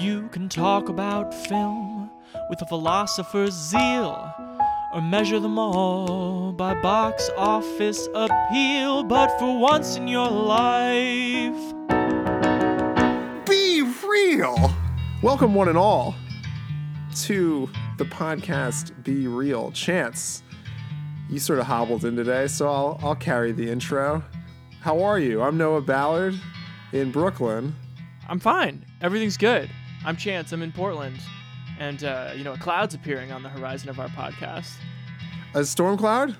You can talk about film with a philosopher's zeal, or measure them all by box office appeal. But for once in your life, Be real. Welcome, one and all, to the podcast Be Real. Chance, you sort of hobbled in today, so I'll I'll carry the intro. How are you? I'm Noah Ballard in Brooklyn. I'm fine. Everything's good. I'm Chance. I'm in Portland. And, uh, you know, a cloud's appearing on the horizon of our podcast. A storm cloud?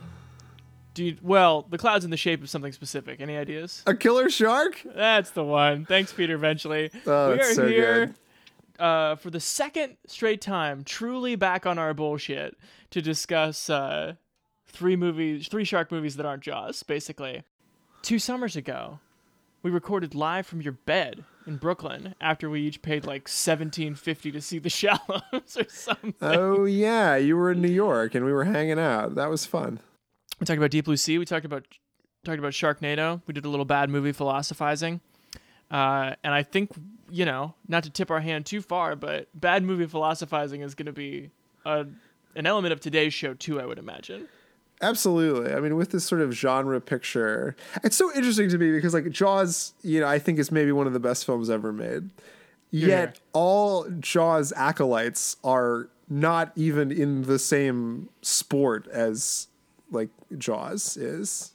Dude, well, the cloud's in the shape of something specific. Any ideas? A killer shark? That's the one. Thanks, Peter. Eventually, Oh, we are so here uh, for the second straight time, truly back on our bullshit to discuss uh, three movies, three shark movies that aren't Jaws. Basically, two summers ago, we recorded live from your bed in Brooklyn after we each paid like seventeen fifty to see The Shallows or something. Oh yeah, you were in New York and we were hanging out. That was fun. We talked about Deep Blue Sea. We talked about talked about Sharknado. We did a little bad movie philosophizing, uh, and I think you know not to tip our hand too far, but bad movie philosophizing is going to be a, an element of today's show too. I would imagine. Absolutely. I mean, with this sort of genre picture, it's so interesting to me because, like, Jaws, you know, I think is maybe one of the best films ever made. Yet, here. all Jaws acolytes are not even in the same sport as, like, Jaws is.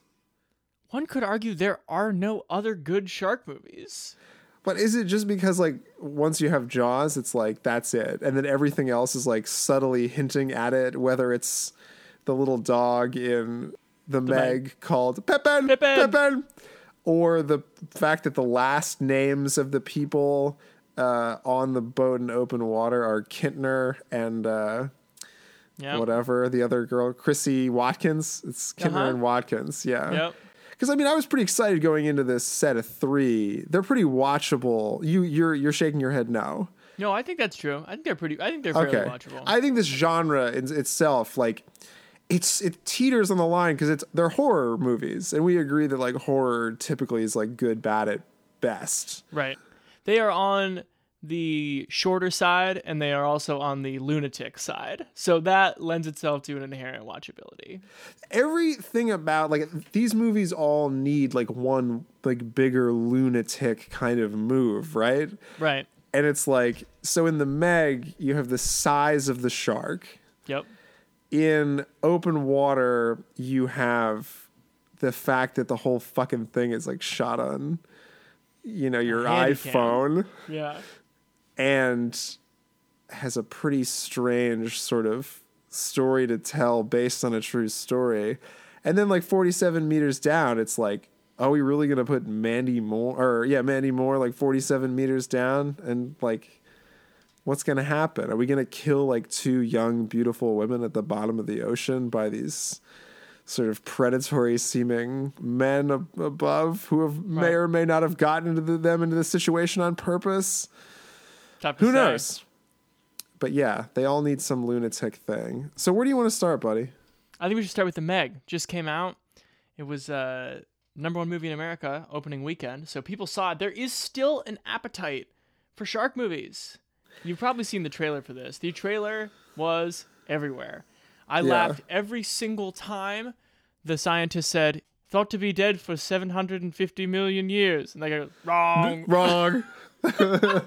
One could argue there are no other good shark movies. But is it just because, like, once you have Jaws, it's like, that's it. And then everything else is, like, subtly hinting at it, whether it's the little dog in The, Meg, Meg. called Pepin, Pepin. Pepin, or the fact that the last names of the people uh, on the boat in open water are Kintner and uh, Yeah. whatever, the other girl, Chrissy Watkins. It's Kintner Uh-huh. and Watkins, yeah. Yep. Because I mean, I was pretty excited going into this set of three. They're pretty watchable. You, you're, you're shaking your head no. No, I think that's true. I think they're pretty. I think they're fairly Okay. watchable. I think this genre in itself, like, it's it teeters on the line because it's they're horror movies, and we agree that like horror typically is like good, bad at best. right. They are on the shorter side, and they are also on the lunatic side. So that lends itself to an inherent watchability. Everything about like these movies all need like one like bigger lunatic kind of move, right? Right. And it's like so in the Meg, you have the size of the shark. Yep. In open water you have the fact that the whole fucking thing is like shot on you know your iphone. Yeah. and has a pretty strange sort of story to tell based on a true story. And then like 47 meters down it's like are we really gonna put mandy moore or yeah mandy moore like 47 meters down? And like what's going to happen? Are we going to kill like two young, beautiful women at the bottom of the ocean by these sort of predatory seeming men ab- above who have, may or may not have gotten into the, them into this situation on purpose? Who say. knows? But yeah, they all need some lunatic thing. So where do you want to start, buddy? I think we should start with the Meg. Just came out. It was uh, number one movie in America opening weekend, so people saw it. There is still an appetite for shark movies. You've probably seen the trailer for this. The trailer was everywhere. I Yeah. laughed every single time the scientist said, "Thought to be dead for 750 million years," and they go, "Wrong." Wrong.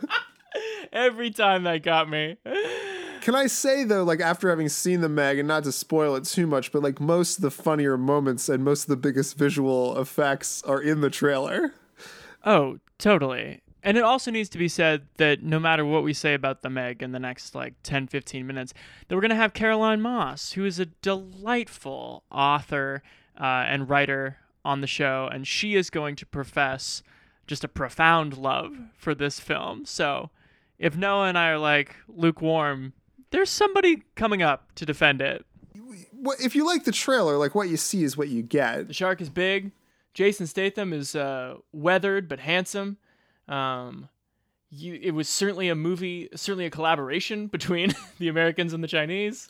every time that got me. Can I say though, like after having seen the Meg, and not to spoil it too much, but like most of the funnier moments and most of the biggest visual effects are in the trailer. Oh, totally. And it also needs to be said that no matter what we say about the Meg in the next like 10, 15 minutes, that we're going to have Caroline Moss, who is a delightful author uh, and writer on the show. And she is going to profess just a profound love for this film. So if Noah and I are like lukewarm, there's somebody coming up to defend it. If you like the trailer? Like what you see is what you get. The shark is big. Jason Statham is uh, weathered but handsome. Um, you, it was certainly a movie, certainly a collaboration between the Americans and the Chinese.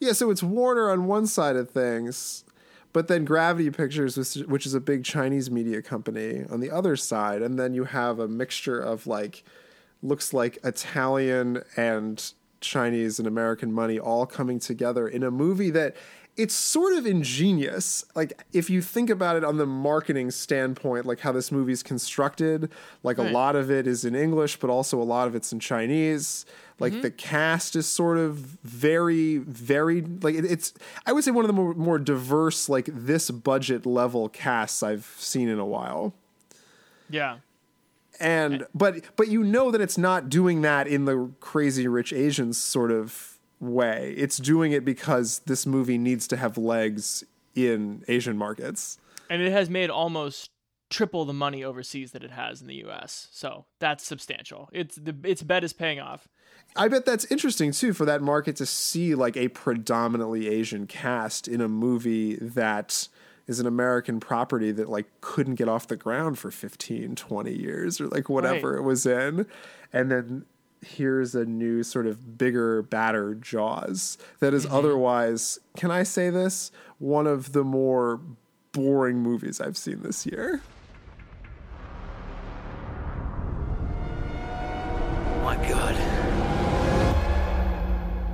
Yeah, so it's Warner on one side of things, but then Gravity Pictures, which, which is a big Chinese media company, on the other side, and then you have a mixture of like looks like Italian and Chinese and American money all coming together in a movie that it's sort of ingenious. Like if you think about it on the marketing standpoint, like how this movie's constructed, like Right. a lot of it is in English, but also a lot of it's in Chinese. Like mm-hmm. the cast is sort of very, very like it, it's. I would say one of the more, more diverse, like this budget level casts I've seen in a while Yeah. and but but you know that it's not doing that in the crazy rich asians sort of way it's doing it because this movie needs to have legs in asian markets and it has made almost triple the money overseas that it has in the U.S. So that's substantial. It's the its bet is paying off. i bet that's interesting too for that market to see like a predominantly asian cast in a movie that is an american property that like couldn't get off the ground for 15 20 years or like whatever Right. it was in and then here's a new sort of bigger badder jaws that is mm-hmm. otherwise can i say this one of the more boring movies i've seen this year My God.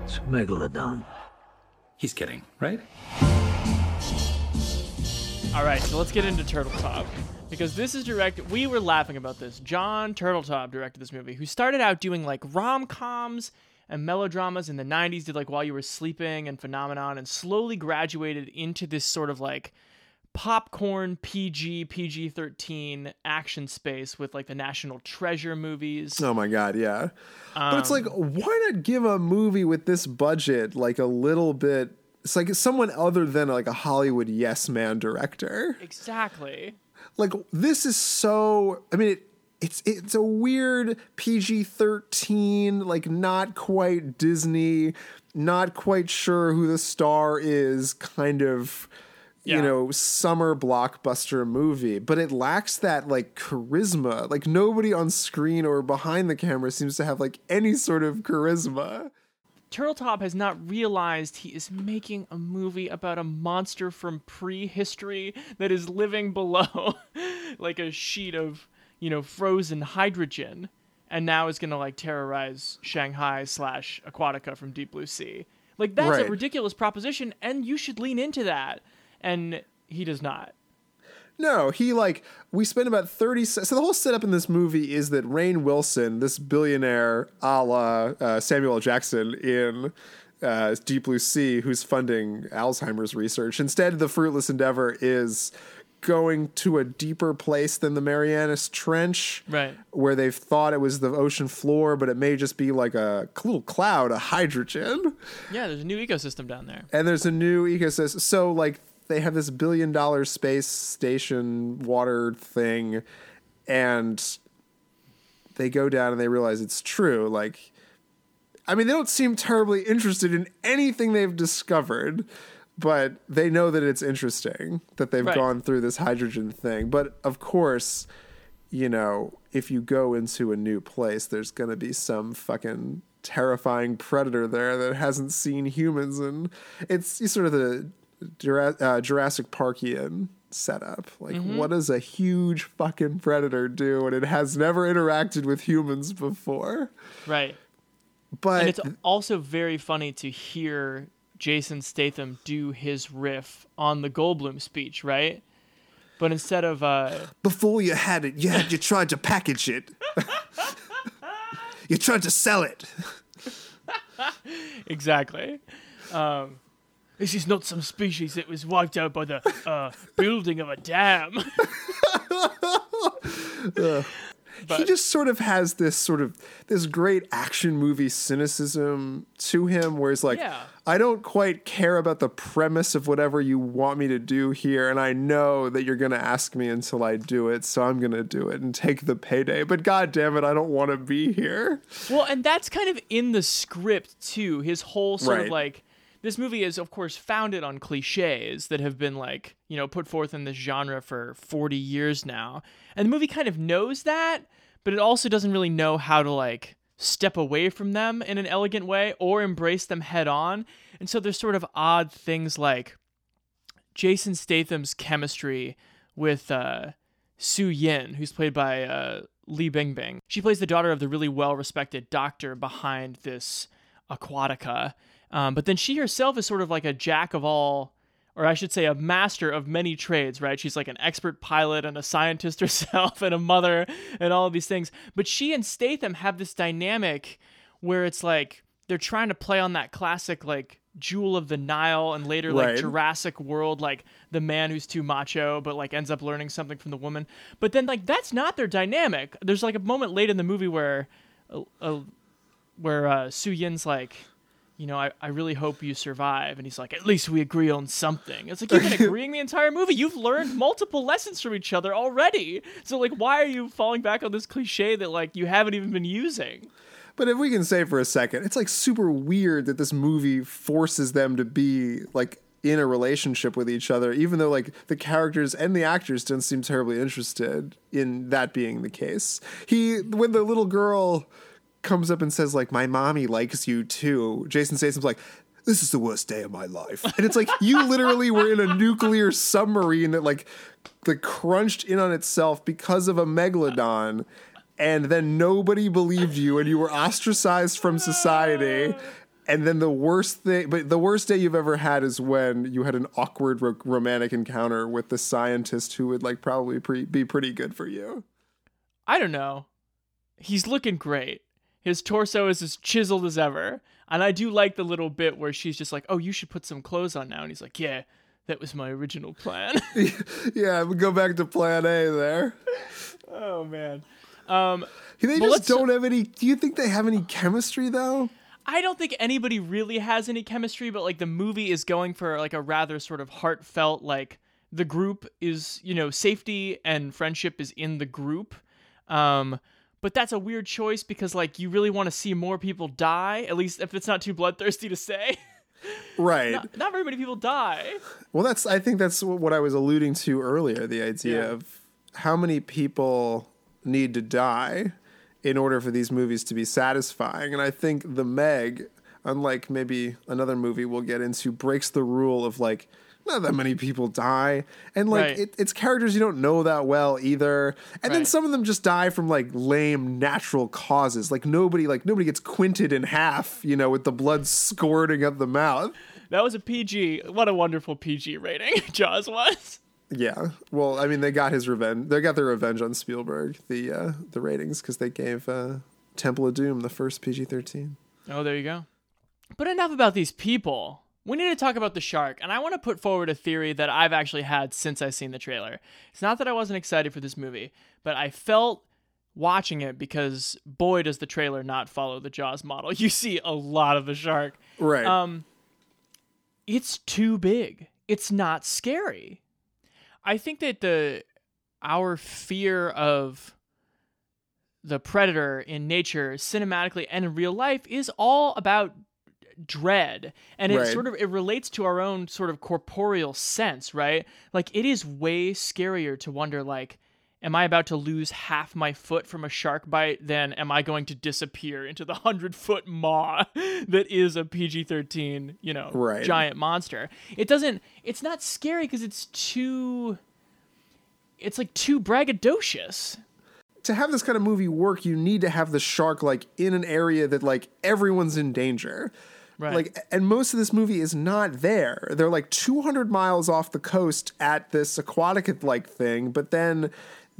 It's a megalodon. He's kidding, right? All right, so let's get into Turteltaub because this is directed. We were laughing about this. John Turteltaub directed this movie, who started out doing like rom coms and melodramas in the '90s. Did like While You Were Sleeping and Phenomenon, and slowly graduated into this sort of like popcorn PG PG 13 action space with like the National Treasure movies. Oh my god, yeah. but it's like, um, why not give a movie with this budget like a little bit? It's like someone other than like a Hollywood yes man director. Exactly. Like this is so. I mean, it, it's it's a weird PG thirteen, like not quite Disney, not quite sure who the star is, kind of. Yeah. You know, summer blockbuster movie, but it lacks that like charisma. Like nobody on screen or behind the camera seems to have like any sort of charisma. Turteltaub has not realized he is making a movie about a monster from prehistory that is living below like a sheet of, you know, frozen hydrogen and now is going to like terrorize Shanghai slash Aquatica from Deep Blue Sea. Like that's a ridiculous proposition and you should lean into that. And he does not. No, he like we spent about thirty. se- So the whole setup in this movie is that Rainn Wilson, this billionaire, a la uh, Samuel L. Jackson in uh, Deep Blue Sea, who's funding Alzheimer's research. Instead, the fruitless endeavor is going to a deeper place than the Marianas Trench, Right. Where they've thought it was the ocean floor, but it may just be like a little cloud of hydrogen Yeah, there's a new ecosystem down there. and there's a new ecosystem. So like they have this billion dollar space station water thing, and they go down and they realize it's true. Like, I mean, they don't seem terribly interested in anything they've discovered. But they know that it's interesting that they've Right. gone through this hydrogen thing. But of course, you know, if you go into a new place, there's going to be some fucking terrifying predator there that hasn't seen humans. And it's sort of the uh, Jurassic Parkian setup. Like, what does a huge fucking predator do when it has never interacted with humans before? Right. But And it's also very funny to hear Jason Statham do his riff on the Goldblum speech, right? But instead of uh, before you had it, you had you tried to package it. you tried to sell it. exactly, um, this is not some species that was wiped out by the uh, building of a dam. he just sort of has this sort of this great action movie cynicism to him where he's like Yeah. i don't quite care about the premise of whatever you want me to do here and i know that you're going to ask me until i do it so i'm going to do it and take the payday but god damn it i don't want to be here Well, and that's kind of in the script too. His whole sort Right. of like this movie is of course founded on cliches that have been like, you know, put forth in this genre for 40 years now. And the movie kind of knows that, but it also doesn't really know how to like step away from them in an elegant way or embrace them head on. And so there's sort of odd things like Jason Statham's chemistry with uh, Su Yin, who's played by uh, Li Bingbing. She plays the daughter of the really well respected doctor behind this Aquatica. Um, but then she herself is sort of like a jack of all, or I should say, a master of many trades, right? She's like an expert pilot and a scientist herself and a mother and all of these things. But she and Statham have this dynamic where it's like they're trying to play on that classic, like, Jewel of the Nile and later like Right. Jurassic World, like the man who's too macho but like ends up learning something from the woman. But then like that's not their dynamic. There's like a moment late in the movie where, uh, uh, where uh, Su Yin's like, you know, I, I really hope you survive, and he's like, at least we agree on something. It's like you've been agreeing the entire movie. You've learned multiple lessons from each other already. So like, why are you falling back on this cliche that like you haven't even been using? But if we can say for a second, it's like super weird that this movie forces them to be like in a relationship with each other, even though like the characters and the actors don't seem terribly interested in that being the case. He, when the little girl comes up and says like, "My mommy likes you too," Jason Statham's like. This is the worst day of my life. And it's like you literally were in a nuclear submarine that like that crunched in on itself because of a megalodon and then nobody believed you and you were ostracized from society and then the worst thing but the worst day you've ever had is when you had an awkward ro- romantic encounter with the scientist who would like probably pre- be pretty good for you I don't know. He's looking great. His torso is as chiseled as ever. And I do like the little bit where she's just like, oh, you should put some clothes on now. And he's like, yeah, that was my original plan. yeah we go back to plan a there oh, man. Um, they just don't have any do you think they have any chemistry though I don't think anybody really has any chemistry, but like the movie is going for like a rather sort of heartfelt, like the group is, you know, safety and friendship is in the group. Um, but that's a weird choice because like you really want to see more people die, at least if it's not too bloodthirsty to say. right not, not very many people die. Well, that's I think that's what I was alluding to earlier. The idea Yeah. of how many people need to die in order for these movies to be satisfying, and I think The Meg, unlike maybe another movie we'll get into, breaks the rule of like not that many people die, and like Right. it, it's characters you don't know that well either, and then some of them just die from like lame natural causes. Like nobody like nobody gets quinted in half, you know, with the blood squirting out the mouth. That was a PG. What a wonderful PG rating Jaws was. Yeah. Well, I mean, they got his revenge. They got their revenge on Spielberg. The uh, the ratings because they gave uh, Temple of Doom the first PG thirteen. Oh, there you go. But enough about these people. We need to talk about the shark, and I want to put forward a theory that I've actually had since I've seen the trailer. It's not that I wasn't excited for this movie, but I felt watching it because boy does the trailer not follow the Jaws model. You see a lot of the shark. Right. Um, it's too big. It's not scary. I think that the our fear of the predator in nature, cinematically and in real life, is all about dread, and it Right. sort of it relates to our own sort of corporeal sense, right? Like it is way scarier to wonder like. Am I about to lose half my foot from a shark bite? Then am I going to disappear into the hundred foot maw that is a PG thirteen, you know, Right. giant monster? It doesn't. It's not scary because it's too. It's like too braggadocious. to have this kind of movie work, you need to have the shark like in an area that like everyone's in danger. Right. Like, and most of this movie is not there. They're like 200 miles off the coast at this aquatic like thing, but then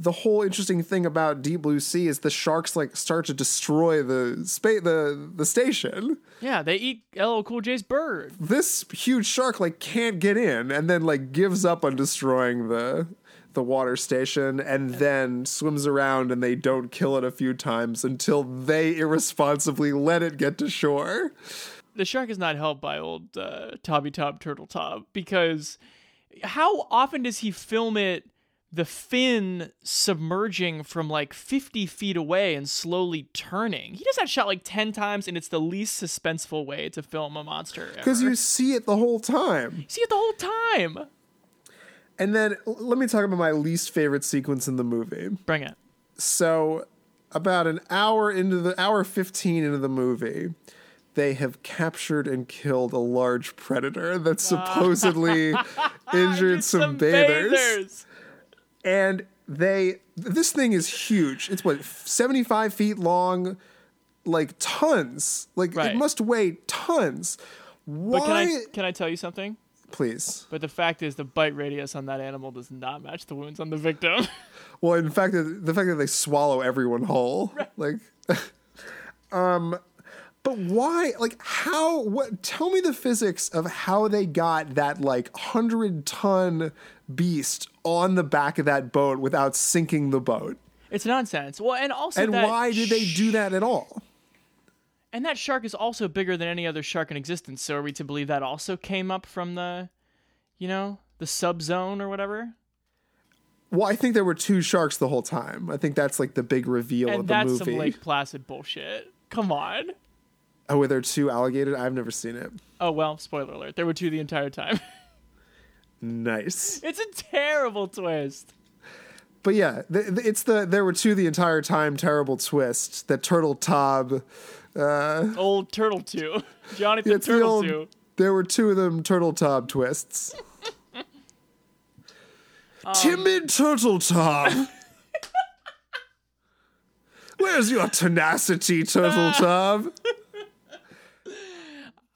the whole interesting thing about Deep Blue Sea is the sharks like start to destroy the spa- the the station. Yeah, they eat LL Cool J's bird. this huge shark like can't get in and then like gives up on destroying the the water station and then swims around and they don't kill it a few times until they irresponsibly let it get to shore. The shark is not helped by old uh, Tobby Top Turtle Top because how often does he film it? The fin submerging from like 50 feet away and slowly turning. He does that shot like 10 times, and it's the least suspenseful way to film a monster. Because you see it the whole time. You see it the whole time. And then let me talk about my least favorite sequence in the movie. Bring it. So, about an hour into the hour 15 into the movie, they have captured and killed a large predator that supposedly injured some, bathers. and they this thing is huge. It's what seventy five feet long, like tons. Like Right. it must weigh tons. Why? But can I can I tell you something? Please. But the fact is, the bite radius on that animal does not match the wounds on the victim. Well, in fact, the the fact that they swallow everyone whole, like, um, but why? Like, how? What? Tell me the physics of how they got that like hundred ton beast on the back of that boat without sinking the boat, it's nonsense. Well, and also and that why did they do that at all? And that shark is also bigger than any other shark in existence. So are we to believe that also came up from the, you know, the sub zone or whatever? Well, I think there were two sharks the whole time. I think that's like the big reveal and of the movie. that's some Lake Placid bullshit. Come on. Oh, were there two alligators? I've never seen it. Oh well, spoiler alert. There were two the entire time. Nice. it's a terrible twist. But yeah, th- th- it's the there were two the entire time terrible twist that Turtle Tob. Old Turtle Two. Jonathan the Turtle old, Two. there were two of them Turtle Tob twists. Um, Timid Turtle Tob. Where's your tenacity, Turtle Tob?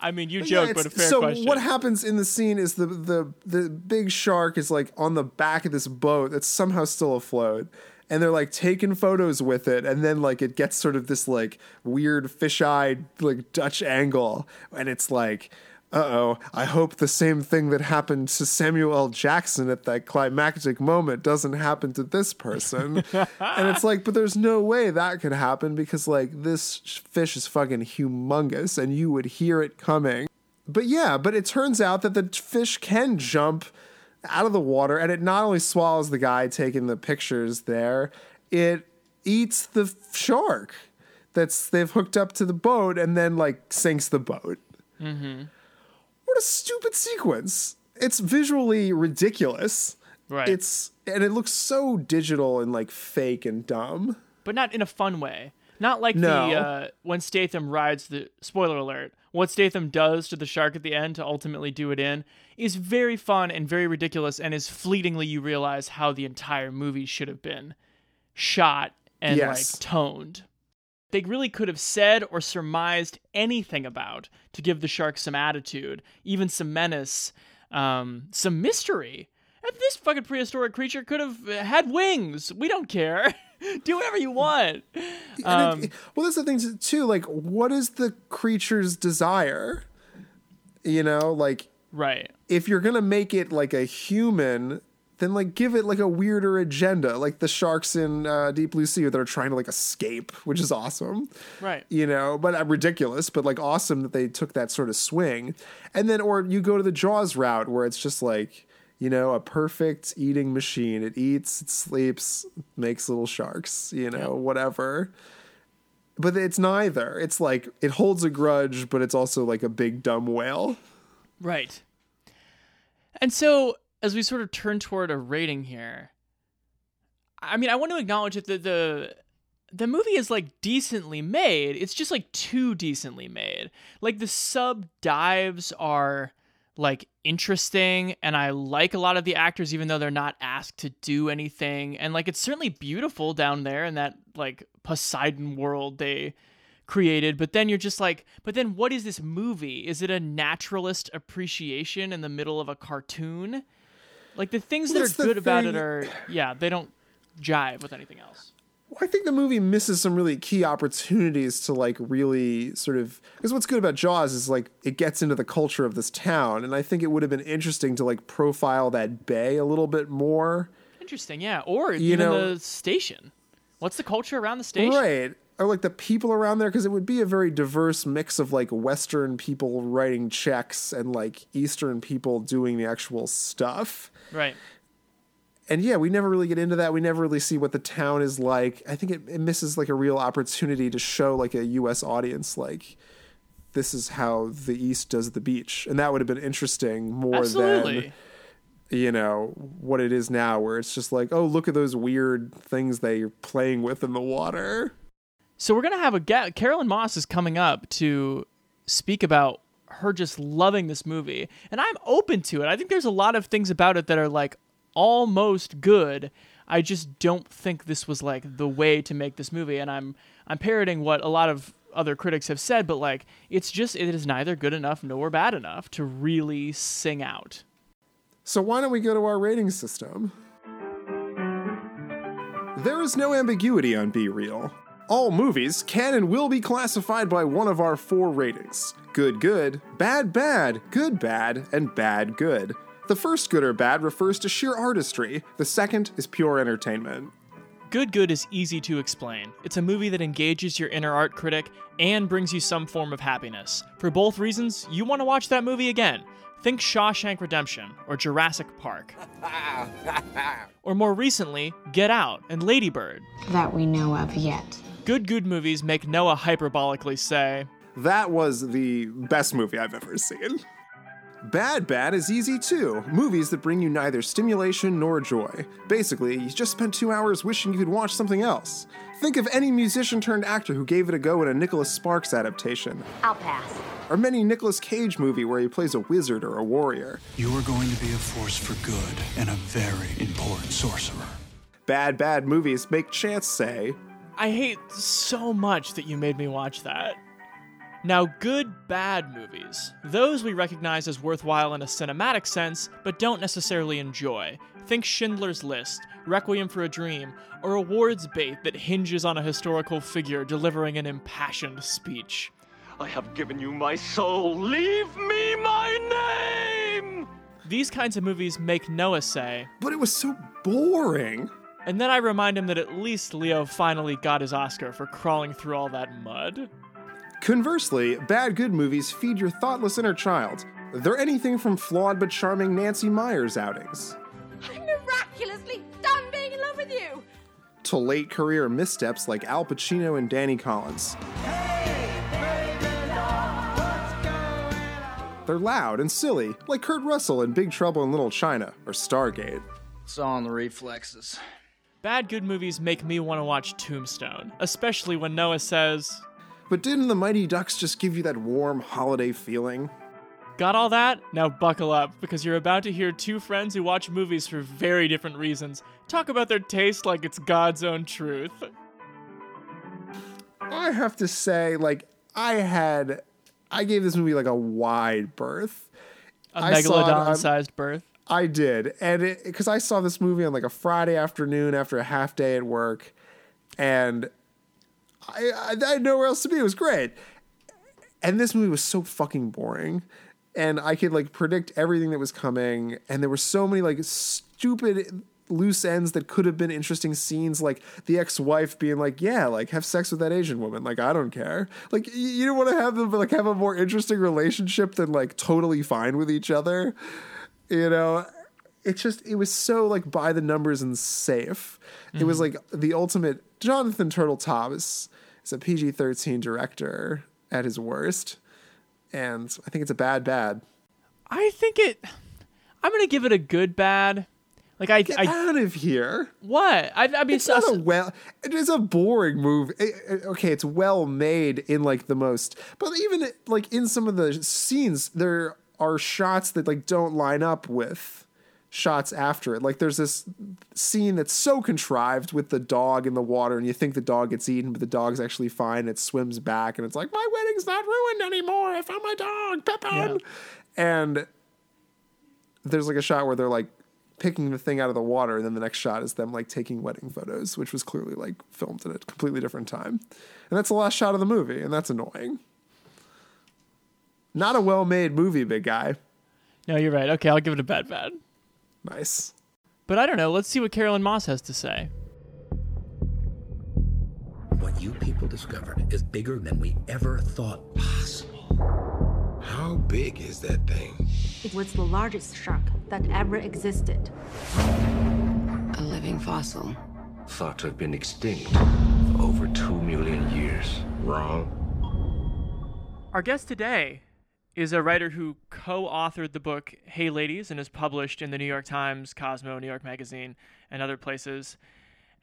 I mean, you Yeah, joke, but a fair so question. what happens in the scene is the the the big shark is like on the back of this boat that's somehow still afloat and they're like taking photos with it and then like it gets sort of this like weird fish-eyed like dutch angle and it's like uh-oh i hope the same thing that happened to samuel l. Jackson at that climactic moment doesn't happen to this person. And it's like but there's no way that could happen because like this fish is fucking humongous and you would hear it coming. But yeah, but it turns out that the fish can jump out of the water and it not only swallows the guy taking the pictures there, it eats the shark that's they've hooked up to the boat and then like sinks the boat. Mm-hmm. What a stupid sequence. It's visually ridiculous. Right. It's and it looks so digital and like fake and dumb. but not in a fun way. Not like No. the uh, when Statham rides the spoiler alert. What Statham does to the shark at the end to ultimately do it in is very fun and very ridiculous, and is fleetingly you realize how the entire movie should have been shot and Yes. like toned. They really could have said or surmised anything about to give the shark some attitude, even some menace, um, some mystery. And this fucking prehistoric creature could have had wings. We don't care. Do whatever you want. Um, it, well, that's the thing too. Like, what is the creature's desire? You know, like Right. if you're gonna make it like a human, then like give it like a weirder agenda, like the sharks in uh, Deep Blue Sea that are trying to like escape, which is awesome. Right. You know, but uh, ridiculous, but like awesome that they took that sort of swing. And then, or you go to the Jaws route where it's just like, you know, a perfect eating machine. It eats, it sleeps, makes little sharks, you know, whatever. But it's neither. It's like it holds a grudge, but it's also like a big dumb whale. Right. And so, as we sort of turn toward a rating here, I mean, I want to acknowledge that the the the movie is like decently made. It's just like too decently made. Like the sub dives are like interesting and I like a lot of the actors even though they're not asked to do anything. And like it's certainly beautiful down there in that like Poseidon world they created, but then you're just like, but then what is this movie? Is it a naturalist appreciation in the middle of a cartoon? Like the things Well, that that's are good about it are yeah, they don't jive with anything else. I think the movie misses some really key opportunities to like really sort of because what's good about Jaws is like it gets into the culture of this town, and I think it would have been interesting to like profile that bay a little bit more, Interesting, yeah. Or You even know- the station. What's the culture around the station? right? Or like the people around there, because it would be a very diverse mix of like Western people writing checks and like Eastern people doing the actual stuff. Right. and yeah, we never really get into that. We never really see what the town is like. I think it, it misses like a real opportunity to show like a U.S. audience like this is how the East does the beach, and that would have been interesting more Absolutely. than you know what it is now, where it's just like, oh, look at those weird things they're playing with in the water. So we're gonna have a ga- Caroline Moss is coming up to speak about her just loving this movie, and I'm open to it. I think there's a lot of things about it that are like almost good. I just don't think this was like the way to make this movie. And I'm I'm parroting what a lot of other critics have said, but like it's just it is neither good enough nor bad enough to really sing out. So why don't we go to our rating system? There is no ambiguity on Be Real. All movies can and will be classified by one of our four ratings good good, bad bad, good bad, and bad good. The first good or bad refers to sheer artistry, the second is pure entertainment. Good Good is easy to explain. It's a movie that engages your inner art critic and brings you some form of happiness. For both reasons, you want to watch that movie again. Think Shawshank Redemption or Jurassic Park. or more recently, Get Out and Ladybird. That we know of yet. Good Good movies make Noah hyperbolically say, That was the best movie I've ever seen. Bad Bad is easy too. Movies that bring you neither stimulation nor joy. Basically, you just spent two hours wishing you could watch something else. Think of any musician turned actor who gave it a go in a Nicholas Sparks adaptation, I'll pass. or many Nicolas Cage movie where he plays a wizard or a warrior. You are going to be a force for good and a very important sorcerer. Bad Bad movies make Chance say, I hate so much that you made me watch that. Now, good, bad movies. Those we recognize as worthwhile in a cinematic sense, but don't necessarily enjoy. Think Schindler's List, Requiem for a Dream, or awards bait that hinges on a historical figure delivering an impassioned speech. I have given you my soul. Leave me my name! These kinds of movies make Noah say, but it was so boring. And then I remind him that at least Leo finally got his Oscar for crawling through all that mud. Conversely, bad good movies feed your thoughtless inner child. They're anything from flawed but charming Nancy Meyers outings I'm miraculously done being in love with you. to late career missteps like Al Pacino and Danny Collins. They're loud and silly, like Kurt Russell in Big Trouble in Little China or Stargate. It's all in the reflexes. Bad good movies make me want to watch Tombstone, especially when Noah says, But didn't the Mighty Ducks just give you that warm holiday feeling? Got all that? Now buckle up, because you're about to hear two friends who watch movies for very different reasons talk about their taste like it's God's own truth. I have to say, like, I had, I gave this movie like a wide berth. A I saw it on- megalodon sized birth. I did, and because I saw this movie on like a Friday afternoon after a half day at work, and I, I, I had nowhere else to be. It was great, and this movie was so fucking boring, and I could like predict everything that was coming, and there were so many like stupid loose ends that could have been interesting scenes like the ex-wife being like yeah like have sex with that asian woman. Like i don't care. Like you don't want to have them like have a more interesting relationship than like totally fine with each other you know it just it was so like by the numbers and safe it was mm-hmm. like the ultimate jonathan turtle thomas is a pg-13 director at his worst and i think it's a bad bad I think it. I'm gonna give it a good bad. Like I, get I out of here what? I, I mean, it's not a well it is a boring movie It- it- okay it's well made in like the most but even like in some of the scenes there are shots that like don't line up with shots after it. Like there's this scene that's so contrived with the dog in the water and you think the dog gets eaten but the dog's actually fine. It swims back and it's like my wedding's not ruined anymore. I found my dog. Pepin. and there's like a shot where they're like picking the thing out of the water and then the next shot is them like taking wedding photos which was clearly like filmed at a completely different time. And that's the last shot of the movie and that's annoying not a well-made movie big guy no, you're right. Okay, I'll give it a bad bad. nice But I don't know. Let's see what Caroline Moss has to say. What you people discovered is bigger than we ever thought possible. How big is that thing? It was the largest shark that ever existed. A living fossil. Thought to have been extinct for over two million years. Wrong. Our guest today is a writer who co authored the book Hey Ladies and is published in the New York Times, Cosmo, New York Magazine, and other places,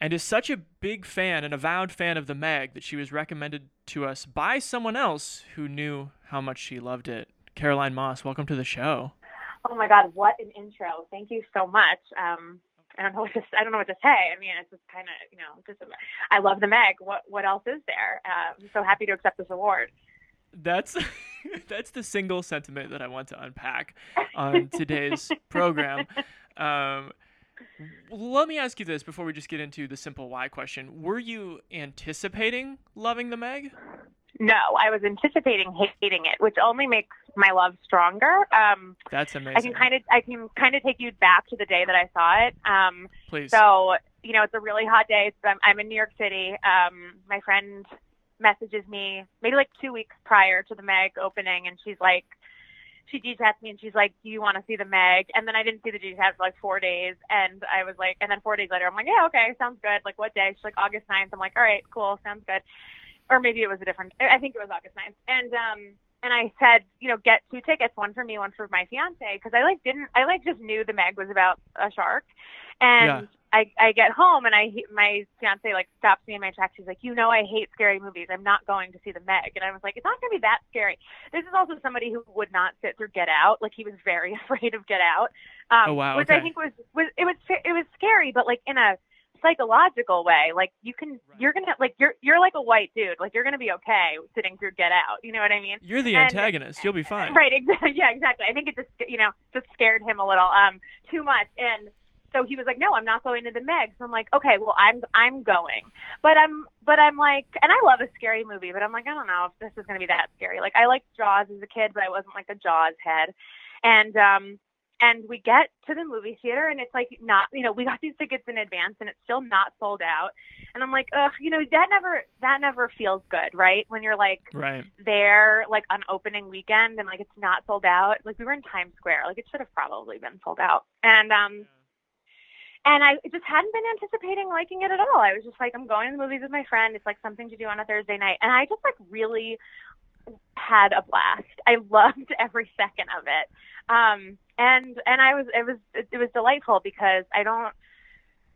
and is such a big fan, an avowed fan of The Meg, that she was recommended to us by someone else who knew how much she loved it. Caroline Moss, welcome to the show. Oh my God, what an intro. Thank you so much. Um, I don't know what to I don't know what to say. I mean, it's just kind of you know just I love the Meg. What what else is there? Uh, I'm so happy to accept this award. That's that's the single sentiment that I want to unpack on today's program. Um, let me ask you this before we just get into the simple why question. Were you anticipating loving the Meg? No, I was anticipating hating it, which only makes my love stronger. Um, That's amazing. I can kind of I can kind of take you back to the day that I saw it. Um, Please. So you know, it's a really hot day. So I'm, I'm in New York City. Um, my friend messages me maybe like two weeks prior to the Meg opening, and she's like, she chats me and she's like, "Do you want to see the Meg?" And then I didn't see the chat for like four days, and I was like, and then four days later, I'm like, "Yeah, okay, sounds good." Like, what day? She's like, "August 9th. I'm like, "All right, cool, sounds good." Or maybe it was a different. I think it was August 9th, and um, and I said, you know, get two tickets, one for me, one for my fiance, because I like didn't, I like just knew the Meg was about a shark, and. Yeah. I, I get home and I my fiance like stops me in my tracks. She's like, you know, I hate scary movies. I'm not going to see the Meg. And I was like, it's not going to be that scary. This is also somebody who would not sit through Get Out. Like he was very afraid of Get Out. Um, Oh, wow, Which okay. I think was was it was it was scary, but like in a psychological way. Like you can you're gonna like you're you're like a white dude. Like you're gonna be okay sitting through Get Out. You know what I mean? You're the And- antagonist. You'll be fine. Right, exactly. Yeah, exactly. I think it just you know just scared him a little um too much, and so he was like, "No, I'm not going to the Meg." So I'm like, "Okay, well, I'm I'm going," but I'm but I'm like, and I love a scary movie, but I'm like, I don't know if this is gonna be that scary. Like I liked Jaws as a kid, but I wasn't like a Jaws head, and um and we get to the movie theater and it's like not you know we got these tickets in advance and it's still not sold out and i'm like ugh you know that never that never feels good right when you're like Right. there like on opening weekend and like it's not sold out. Like we were in Times Square. Like it should have probably been sold out. And um and I just hadn't been anticipating liking it at all. I was just like, I'm going to the movies with my friend. It's like something to do on a Thursday night. And I just like really had a blast. I loved every second of it. Um and and I was it was it was delightful because I don't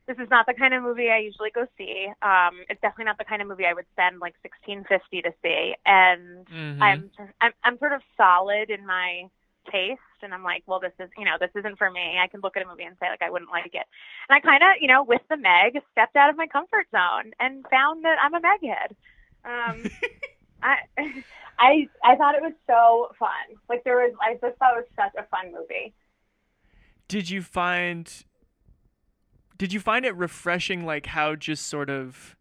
this is not the kind of movie I usually go see. Um, it's definitely not the kind of movie I would spend like sixteen fifty to see. And Mhm. I'm, I'm I'm sort of solid in my taste, and I'm like, well, this is you know this isn't for me. I can look at a movie and say like I wouldn't like it. And I kind of you know with the Meg stepped out of my comfort zone and found that I'm a Meg head. Um, I I I thought it was so fun. Like there was I just thought it was such a fun movie. Did you find did you find it refreshing like how just sort of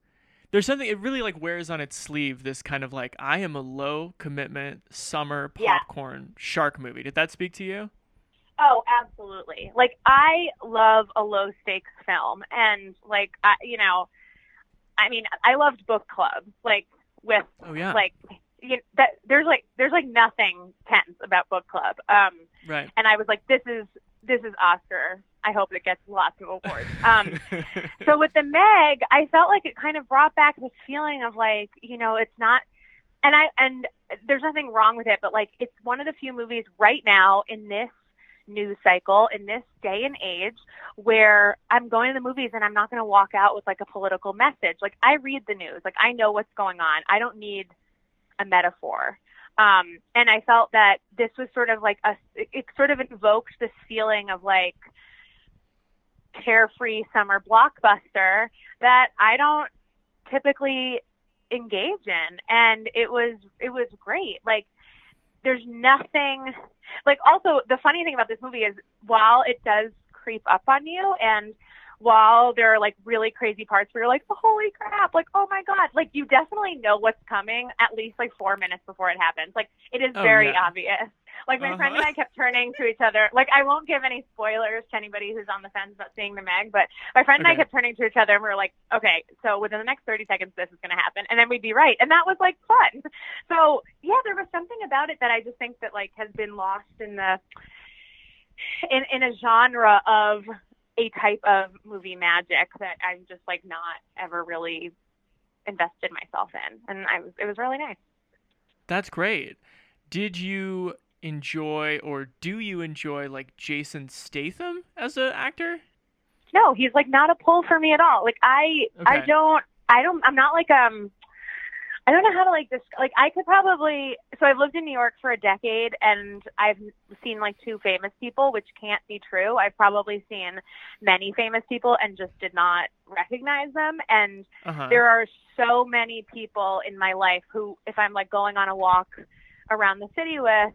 there's something it really like wears on its sleeve this kind of like I am a low commitment summer Yeah. popcorn shark movie. Did that speak to you? Oh, absolutely. Like I love a low stakes film and like I you know I mean, I loved book club like with Oh yeah. like you that there's like there's like nothing tense about book club. Um right. and I was like this is this is Oscar. I hope it gets lots of awards. Um so with the Meg, I felt like it kind of brought back this feeling of like, you know, it's not and I and there's nothing wrong with it, but like it's one of the few movies right now in this news cycle in this day and age where I'm going to the movies and I'm not going to walk out with like a political message. Like I read the news, like I know what's going on. I don't need a metaphor. Um, and I felt that this was sort of like a, it, sort of invoked this feeling of like carefree summer blockbuster that I don't typically engage in. And it was, it was great. Like there's nothing like also the funny thing about this movie is while it does creep up on you and while there are like really crazy parts where you're like, holy crap, like, oh my God, like you definitely know what's coming at least like four minutes before it happens. Like it is Oh, very yeah. obvious. Like my friend and Uh-huh. I kept turning to each other. Like I won't give any spoilers to anybody who's on the fence about seeing the Meg, but my friend and I kept turning to each other and we were like, okay, so within the next 30 seconds, this is going to happen. And then we'd be right. And that was like fun. So yeah, there was something about it that I just think that like has been lost in the, in, in a genre of a type of movie magic that I'm just like not ever really invested myself in. And I was, it was really nice. That's great. Did you enjoy or do you enjoy like Jason Statham as an actor? No, he's like not a pull for me at all. Like I, I don't, I don't, I'm not like um, I don't know how to like this. Like I could probably. So I've lived in New York for a decade, and I've seen like two famous people, which can't be true. I've probably seen many famous people and just did not recognize them. And Uh-huh. there are so many people in my life who, if I'm like going on a walk around the city with,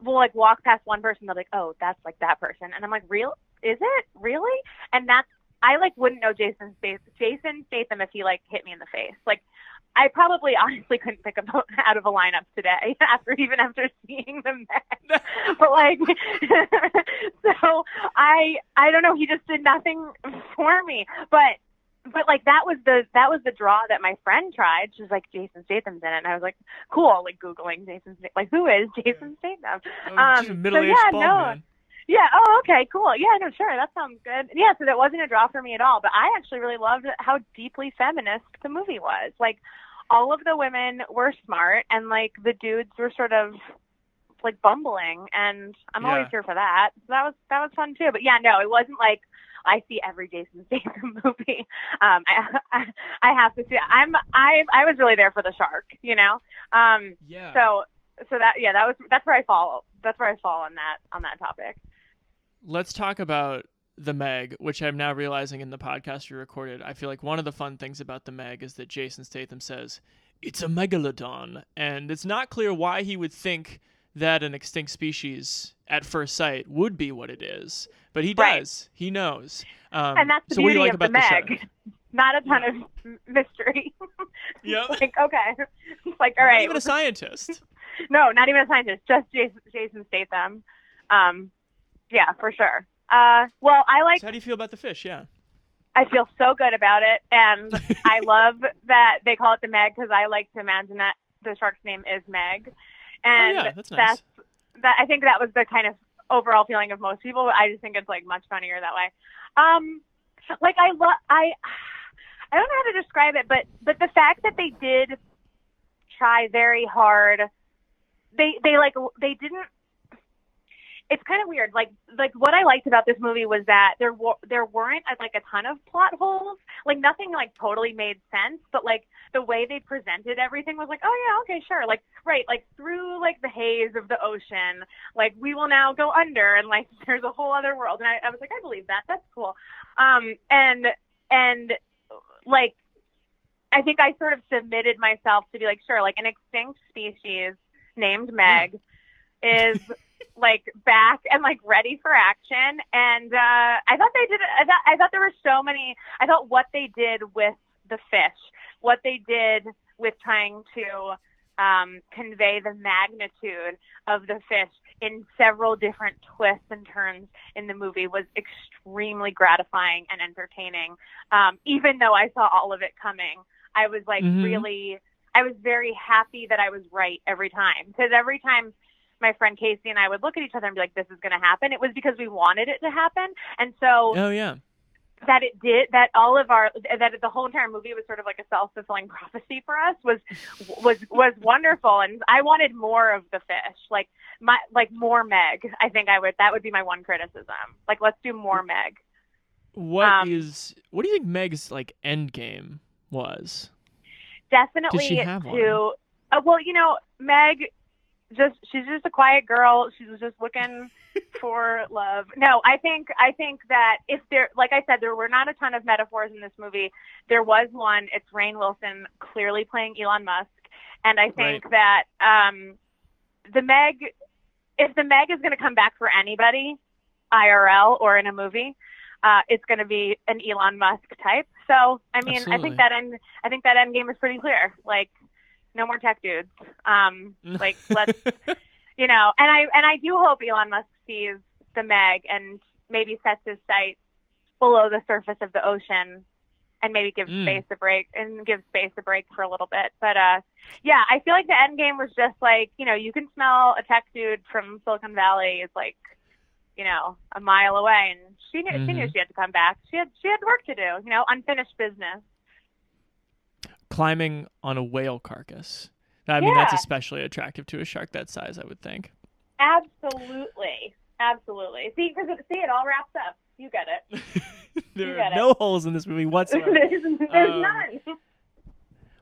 will like walk past one person, they're like, "Oh, that's like that person," and I'm like, "Real? Is it really?" And that's I like wouldn't know Jason Statham, Jason Statham if he like hit me in the face. Like I probably honestly couldn't pick him out of a lineup today after even after seeing the Meg. but like so I I don't know, he just did nothing for me. But but like that was the that was the draw that my friend tried. She was like Jason Statham's in it and I was like, Cool, like Googling Jason Statham like who is Jason Statham? Oh, Um, so yeah, no. man. Yeah. Oh, okay. Cool. Yeah. No. Sure. That sounds good. Yeah. So that wasn't a draw for me at all. But I actually really loved how deeply feminist the movie was. Like, all of the women were smart, and like the dudes were sort of like bumbling. And I'm always here for that. So that was that was fun too. But yeah, no, it wasn't like I see every Jason Statham movie. Um, I, I I have to see. I'm I I was really there for the shark. You know. Um. Yeah. So so that yeah that was that's where I fall that's where I fall on that on that topic. Let's talk about the Meg, which I'm now realizing in the podcast you recorded. I feel like one of the fun things about the Meg is that Jason Statham says it's a megalodon, and it's not clear why he would think that an extinct species at first sight would be what it is, but he Right. does. He knows. Um, and that's the so beauty like of the about the Meg. shark? Not a ton of mystery. Yep. like okay, it's like all right. Not even a scientist. no, not even a scientist. Just Jason, Jason Statham. Um, yeah, for sure. Uh, well, I like. So how do you feel about the fish? Yeah. I feel so good about it, and I love that they call it the Meg because I like to imagine that the shark's name is Meg, and Oh, yeah, that's nice. that. I think that was the kind of overall feeling of most people. But I just think it's like much funnier that way. Um, like I love I. I don't know how to describe it, but but the fact that they did try very hard, they they like they didn't it's kind of weird. Like like what I liked about this movie was that there were there weren't uh, like a ton of plot holes. Like nothing like totally made sense, but like the way they presented everything was like, oh yeah, okay, sure. Like right, like through like the haze of the ocean, like we will now go under, and like there's a whole other world. And I, I was like, I believe that. That's cool. Um, and and like I think I sort of submitted myself to be like, sure, like an extinct species named Meg is like back and like ready for action. And uh, I thought they did. I thought I thought there were so many. I thought what they did with the fish, what they did with trying to um, convey the magnitude of the fish in several different twists and turns in the movie was extremely gratifying and entertaining. Um, even though I saw all of it coming, I was like Mhm. really, I was very happy that I was right every time because every time my friend Casey and I would look at each other and be like, "This is going to happen." It was because we wanted it to happen, and so Oh yeah. that it did that all of our that the whole entire movie was sort of like a self-fulfilling prophecy for us was was was wonderful and I wanted more of the fish like my like more Meg I think I would that would be my one criticism like let's do more Meg What is? Um, What do you think Meg's like end game was? definitely Did she have to one? uh, well you know Meg just she's just a quiet girl she was just looking for love no i think i think that if there like i said there were not a ton of metaphors in this movie there was one it's rainn wilson clearly playing elon musk and i think Right. that um the meg if the meg is going to come back for anybody irl or in a movie uh, it's going to be an Elon Musk type. So, I mean, I think that end, I think that end game is pretty clear. Like, no more tech dudes. Um, like, let's, you know, and I and I do hope Elon Musk sees the Meg and maybe sets his sights below the surface of the ocean and maybe gives Mm. space a break and gives space a break for a little bit. But uh yeah, I feel like the end game was just like, you know, you can smell a tech dude from Silicon Valley is like, you know, a mile away and she knew she knew Mhm. she had to come back. She had she had work to do, you know, unfinished business. Climbing on a whale carcass. I mean, that's especially attractive to a shark that size, I would think. Absolutely. Absolutely. See, because see, it all wraps up. You get it. there get are it. no holes in this movie whatsoever. there's there's Um, none.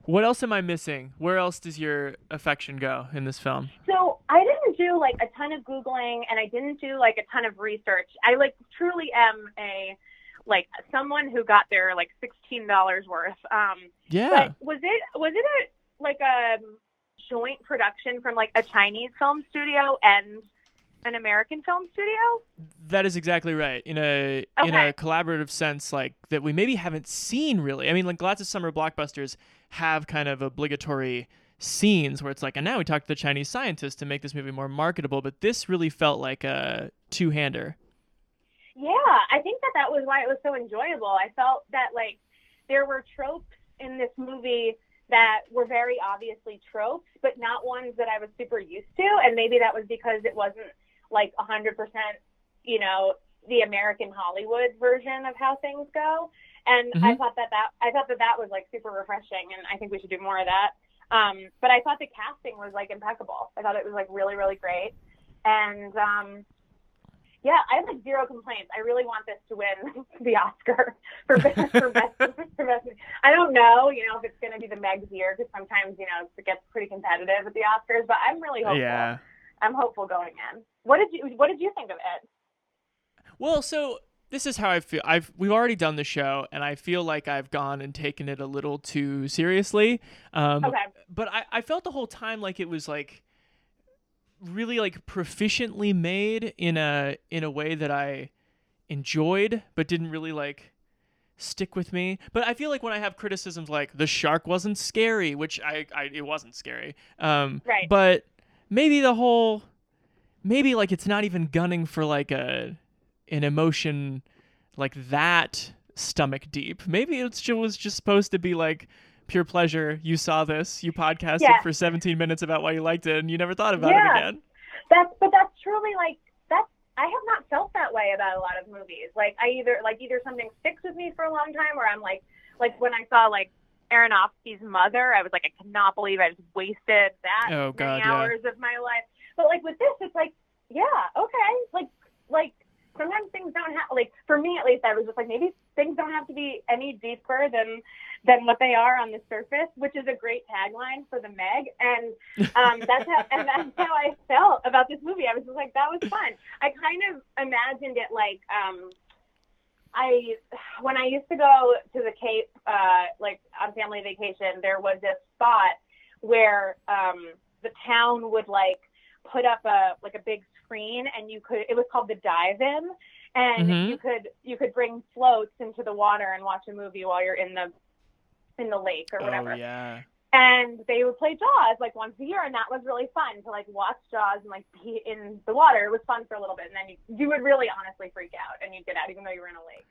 What else am I missing? Where else does your affection go in this film? So I didn't do like a ton of googling, and I didn't do like a ton of research. I like truly am a like someone who got their like sixteen dollars worth. Um, Yeah. Was it was it a like a joint production from like a Chinese film studio and an American film studio? That is exactly right. In a in a collaborative sense, like that we maybe haven't seen really. I mean, like lots of summer blockbusters have kind of obligatory scenes where it's like, and now we talk to the Chinese scientist to make this movie more marketable. But this really felt like a two-hander. Yeah, I think that that was why it was so enjoyable. I felt that like there were tropes in this movie that were very obviously tropes, but not ones that I was super used to. And maybe that was because it wasn't like a hundred percent, you know, the American Hollywood version of how things go. And I Mhm. thought that that I thought that that was like super refreshing, and I think we should do more of that. Um, but I thought the casting was like impeccable. I thought it was like really, really great. And um, yeah, I have like zero complaints. I really want this to win the Oscar for best for best for best. I don't know, you know, if it's going to be the Meg's year because sometimes you know it gets pretty competitive at the Oscars. But I'm really hopeful. Yeah. I'm hopeful going in. What did you What did you think of it? Well, so this is how I feel. I've we've already done the show, and I feel like I've gone and taken it a little too seriously. Um, Okay. But I, I felt the whole time like it was like really like proficiently made in a in a way that I enjoyed, but didn't really like stick with me. But I feel like when I have criticisms like the shark wasn't scary, which I, I it wasn't scary. Um, Right. But maybe the whole maybe like it's not even gunning for like a an emotion like that stomach deep. Maybe it's ju- was just supposed to be like pure pleasure. You saw this, you podcasted Yeah. for 17 minutes about why you liked it, and you never thought about Yeah. it again. That's but that's truly like that's I have not felt that way about a lot of movies. Like I either like either something sticks with me for a long time or I'm like like when I saw like Aronofsky's mother, I was like, I cannot believe I just wasted that Oh, many God, yeah. hours of my life. But like with this, it's like, yeah, okay. Like like sometimes things don't have like for me at least I was just like maybe things don't have to be any deeper than than what they are on the surface, which is a great tagline for the Meg. And um, that's how and that's how I felt about this movie. I was just like, that was fun. I kind of imagined it like um, I when I used to go to the Cape, uh, like on family vacation, there was this spot where um, the town would like put up a like a big screen, and you could. It was called the dive-in, and Mhm. you could you could bring floats into the water and watch a movie while you're in the in the lake or whatever Oh yeah. and they would play Jaws like once a year, and that was really fun to like watch Jaws and like be in the water. It was fun for a little bit, and then you, you would really honestly freak out, and you'd get out even though you were in a lake.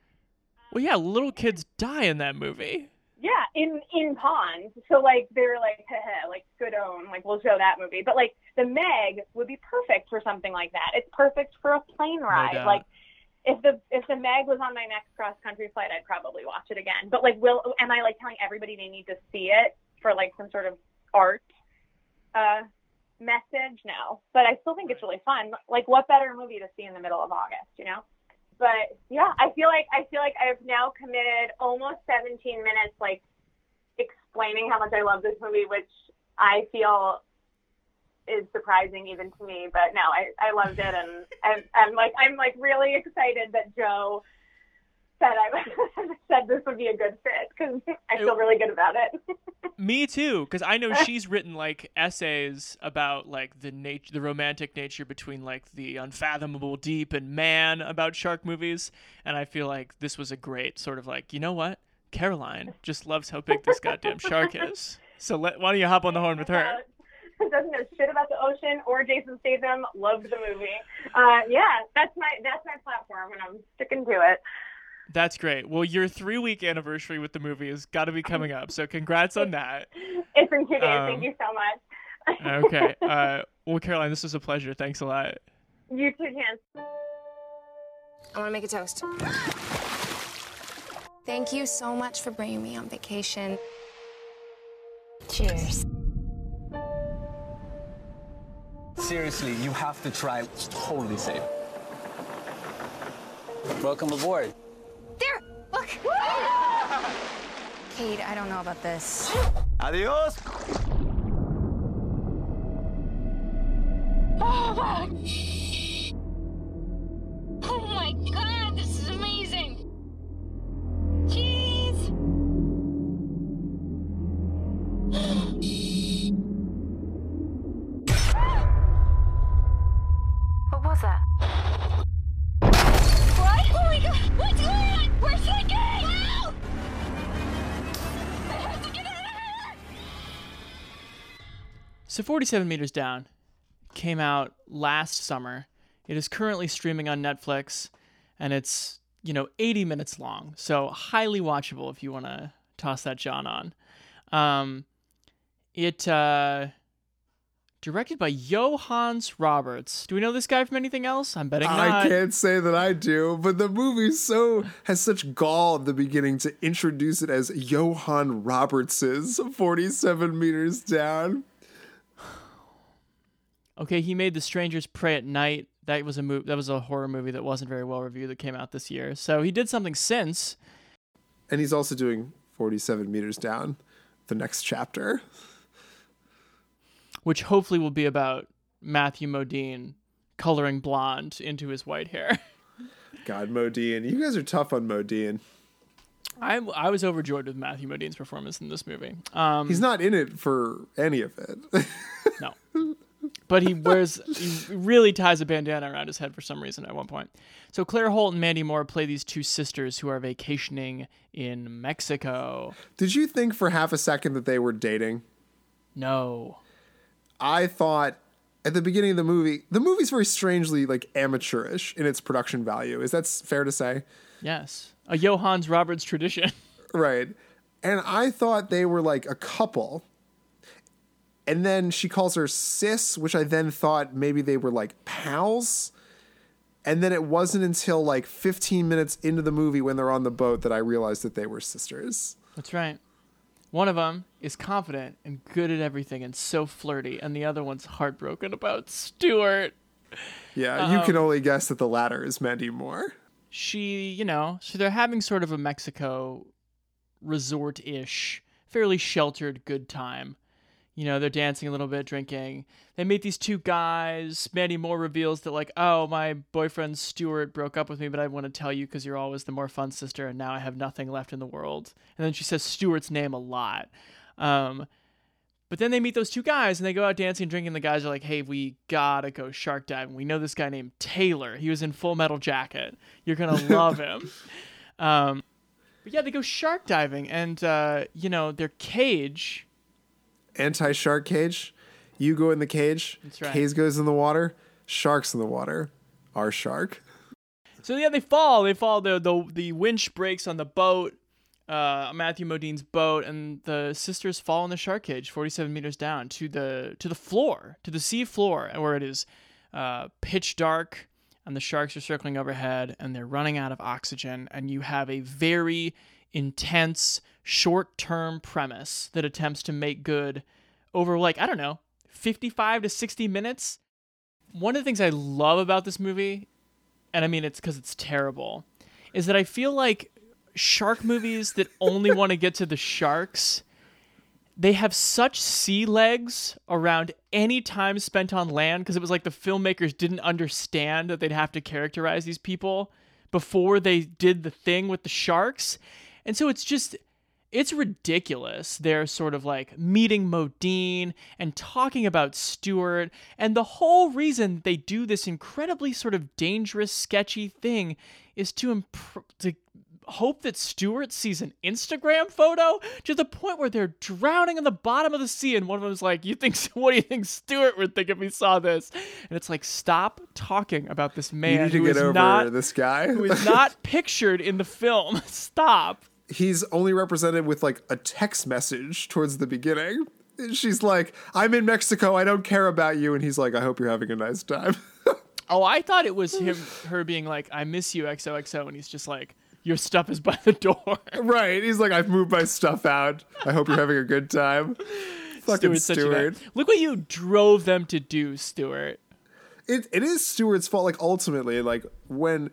Well, yeah, little kids die in that movie. Yeah, in in ponds. So like they were like, Haha, like good own, like we'll show that movie. But like the Meg would be perfect for something like that. It's perfect for a plane ride. doubt. like if the if the Meg was on my next cross country flight, I'd probably watch it again. But like, will am I like telling everybody they need to see it for like some sort of art uh message? No, but I still think it's really fun. Like, what better movie to see in the middle of August? You know. But yeah, I feel like I feel like I've now committed almost 17 minutes, like explaining how much I love this movie, which I feel is surprising even to me. But no, I, I loved it, and and I'm like I'm like really excited that Joe said I said this would be a good fit because I feel really good about it. Me too, because I know she's written like essays about like the nature, the romantic nature between like the unfathomable deep and man about shark movies, and I feel like this was a great sort of like, you know what, Caroline just loves how big this goddamn shark is. So let, why don't you hop on the horn with her? Doesn't know shit about the ocean or Jason Statham. Loved the movie. Uh, yeah, that's my that's my platform, and I'm sticking to it. That's great. Well, your three week anniversary with the movie has got to be coming up, so congrats on that. It's in two days. Um, Thank you so much. Okay. Uh, well, Caroline, this was a pleasure. Thanks a lot. You too, Chance. I want to make a toast. Thank you so much for bringing me on vacation. Cheers. Seriously, you have to try. It's totally safe. Welcome aboard. Kate, I don't know about this. Adios. Oh my! Oh So 47 Meters Down came out last summer. It is currently streaming on Netflix, and it's, you know, 80 minutes long. So highly watchable if you want to toss that John on. Um, it, uh, directed by Johannes Roberts. Do we know this guy from anything else? I'm betting not. I can't say that I do, but the movie so has such gall at the beginning to introduce it as Johannes Roberts's 47 meters down. Okay, he made The Strangers Prey at Night. That was a movie. That was a horror movie that wasn't very well reviewed that came out this year. So he did something since. And he's also doing 47 meters down, the next chapter. which hopefully will be about Matthew Modine coloring blonde into his white hair. God, Modine. You guys are tough on Modine. I, I was overjoyed with Matthew Modine's performance in this movie. Um, He's not in it for any of it. no. But he wears, he really ties a bandana around his head for some reason at one point. So Claire Holt and Mandy Moore play these two sisters who are vacationing in Mexico. Did you think for half a second that they were dating? No. I thought at the beginning of the movie, the movie's very strangely like amateurish in its production value. Is that fair to say? Yes. A Johannes Roberts tradition. Right. And I thought they were like a couple. And then she calls her sis, which I then thought maybe they were like pals. And then it wasn't until like 15 minutes into the movie when they're on the boat that I realized that they were sisters. That's right. One of them is confident and good at everything and so flirty, and the other one's heartbroken about Stuart. Yeah, you can Um, only guess that the latter is Mandy Moore. She, you know, so they're having sort of a Mexico resort ish, fairly sheltered good time. You know, they're dancing a little bit, drinking. They meet these two guys. Mandy Moore reveals that, like, oh, my boyfriend Stuart broke up with me, but I want to tell you because you're always the more fun sister, and now I have nothing left in the world. And then she says Stuart's name a lot. Um, but then they meet those two guys and they go out dancing and drinking. The guys are like, hey, we gotta go shark diving. We know this guy named Taylor. He was in Full Metal Jacket. You're gonna love him. Um, but yeah, they go shark diving and, uh, you know, their cage. Anti shark cage. You go in the cage. That's right. Cage goes in the water. Sharks in the water. Our shark. So yeah, they fall. They fall. The the the winch breaks on the boat, uh, Matthew Modine's boat, and the sisters fall in the shark cage, forty-seven meters down to the to the floor, to the sea floor, where it is uh, pitch dark, and the sharks are circling overhead, and they're running out of oxygen, and you have a very intense short-term premise that attempts to make good over like I don't know, fifty-five to sixty minutes. One of the things I love about this movie and I mean it's because it's terrible, is that I feel like shark movies that only want to get to the sharks, they have such sea legs around any time spent on land because it was like the filmmakers didn't understand that they'd have to characterize these people before they did the thing with the sharks. And so it's just it's ridiculous. They're sort of like meeting Modine and talking about Stuart. And the whole reason they do this incredibly sort of dangerous, sketchy thing is to imp- to hope that Stuart sees an Instagram photo to the point where they're drowning in the bottom of the sea. And one of them's like, "You think? What do you think Stuart would think if he saw this?" And it's like, stop talking about this man you need to who get is over not this guy. who is not pictured in the film. Stop. He's only represented with like a text message towards the beginning. She's like, I'm in Mexico. I don't care about you. And he's like, I hope you're having a nice time. Oh, I thought it was him, her being like, "I miss you, XOXO," and he's just like, "Your stuff is by the door." right. He's like, I've moved my stuff out. I hope you're having a good time. Fucking Stuart's such an- Stuart. Look what you drove them to do, Stuart. it, it is Stuart's fault. Like ultimately, like when,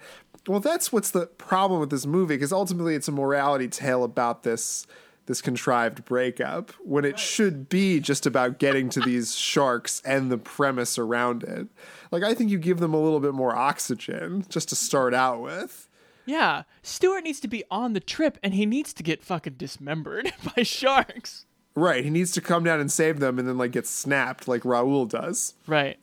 well, that's what's the problem with this movie because ultimately it's a morality tale about this this contrived breakup when it should be just about getting to these sharks and the premise around it. Like I think you give them a little bit more oxygen just to start out with. Yeah, Stuart needs to be on the trip and he needs to get fucking dismembered by sharks. Right, he needs to come down and save them and then like get snapped like Raul does. Right.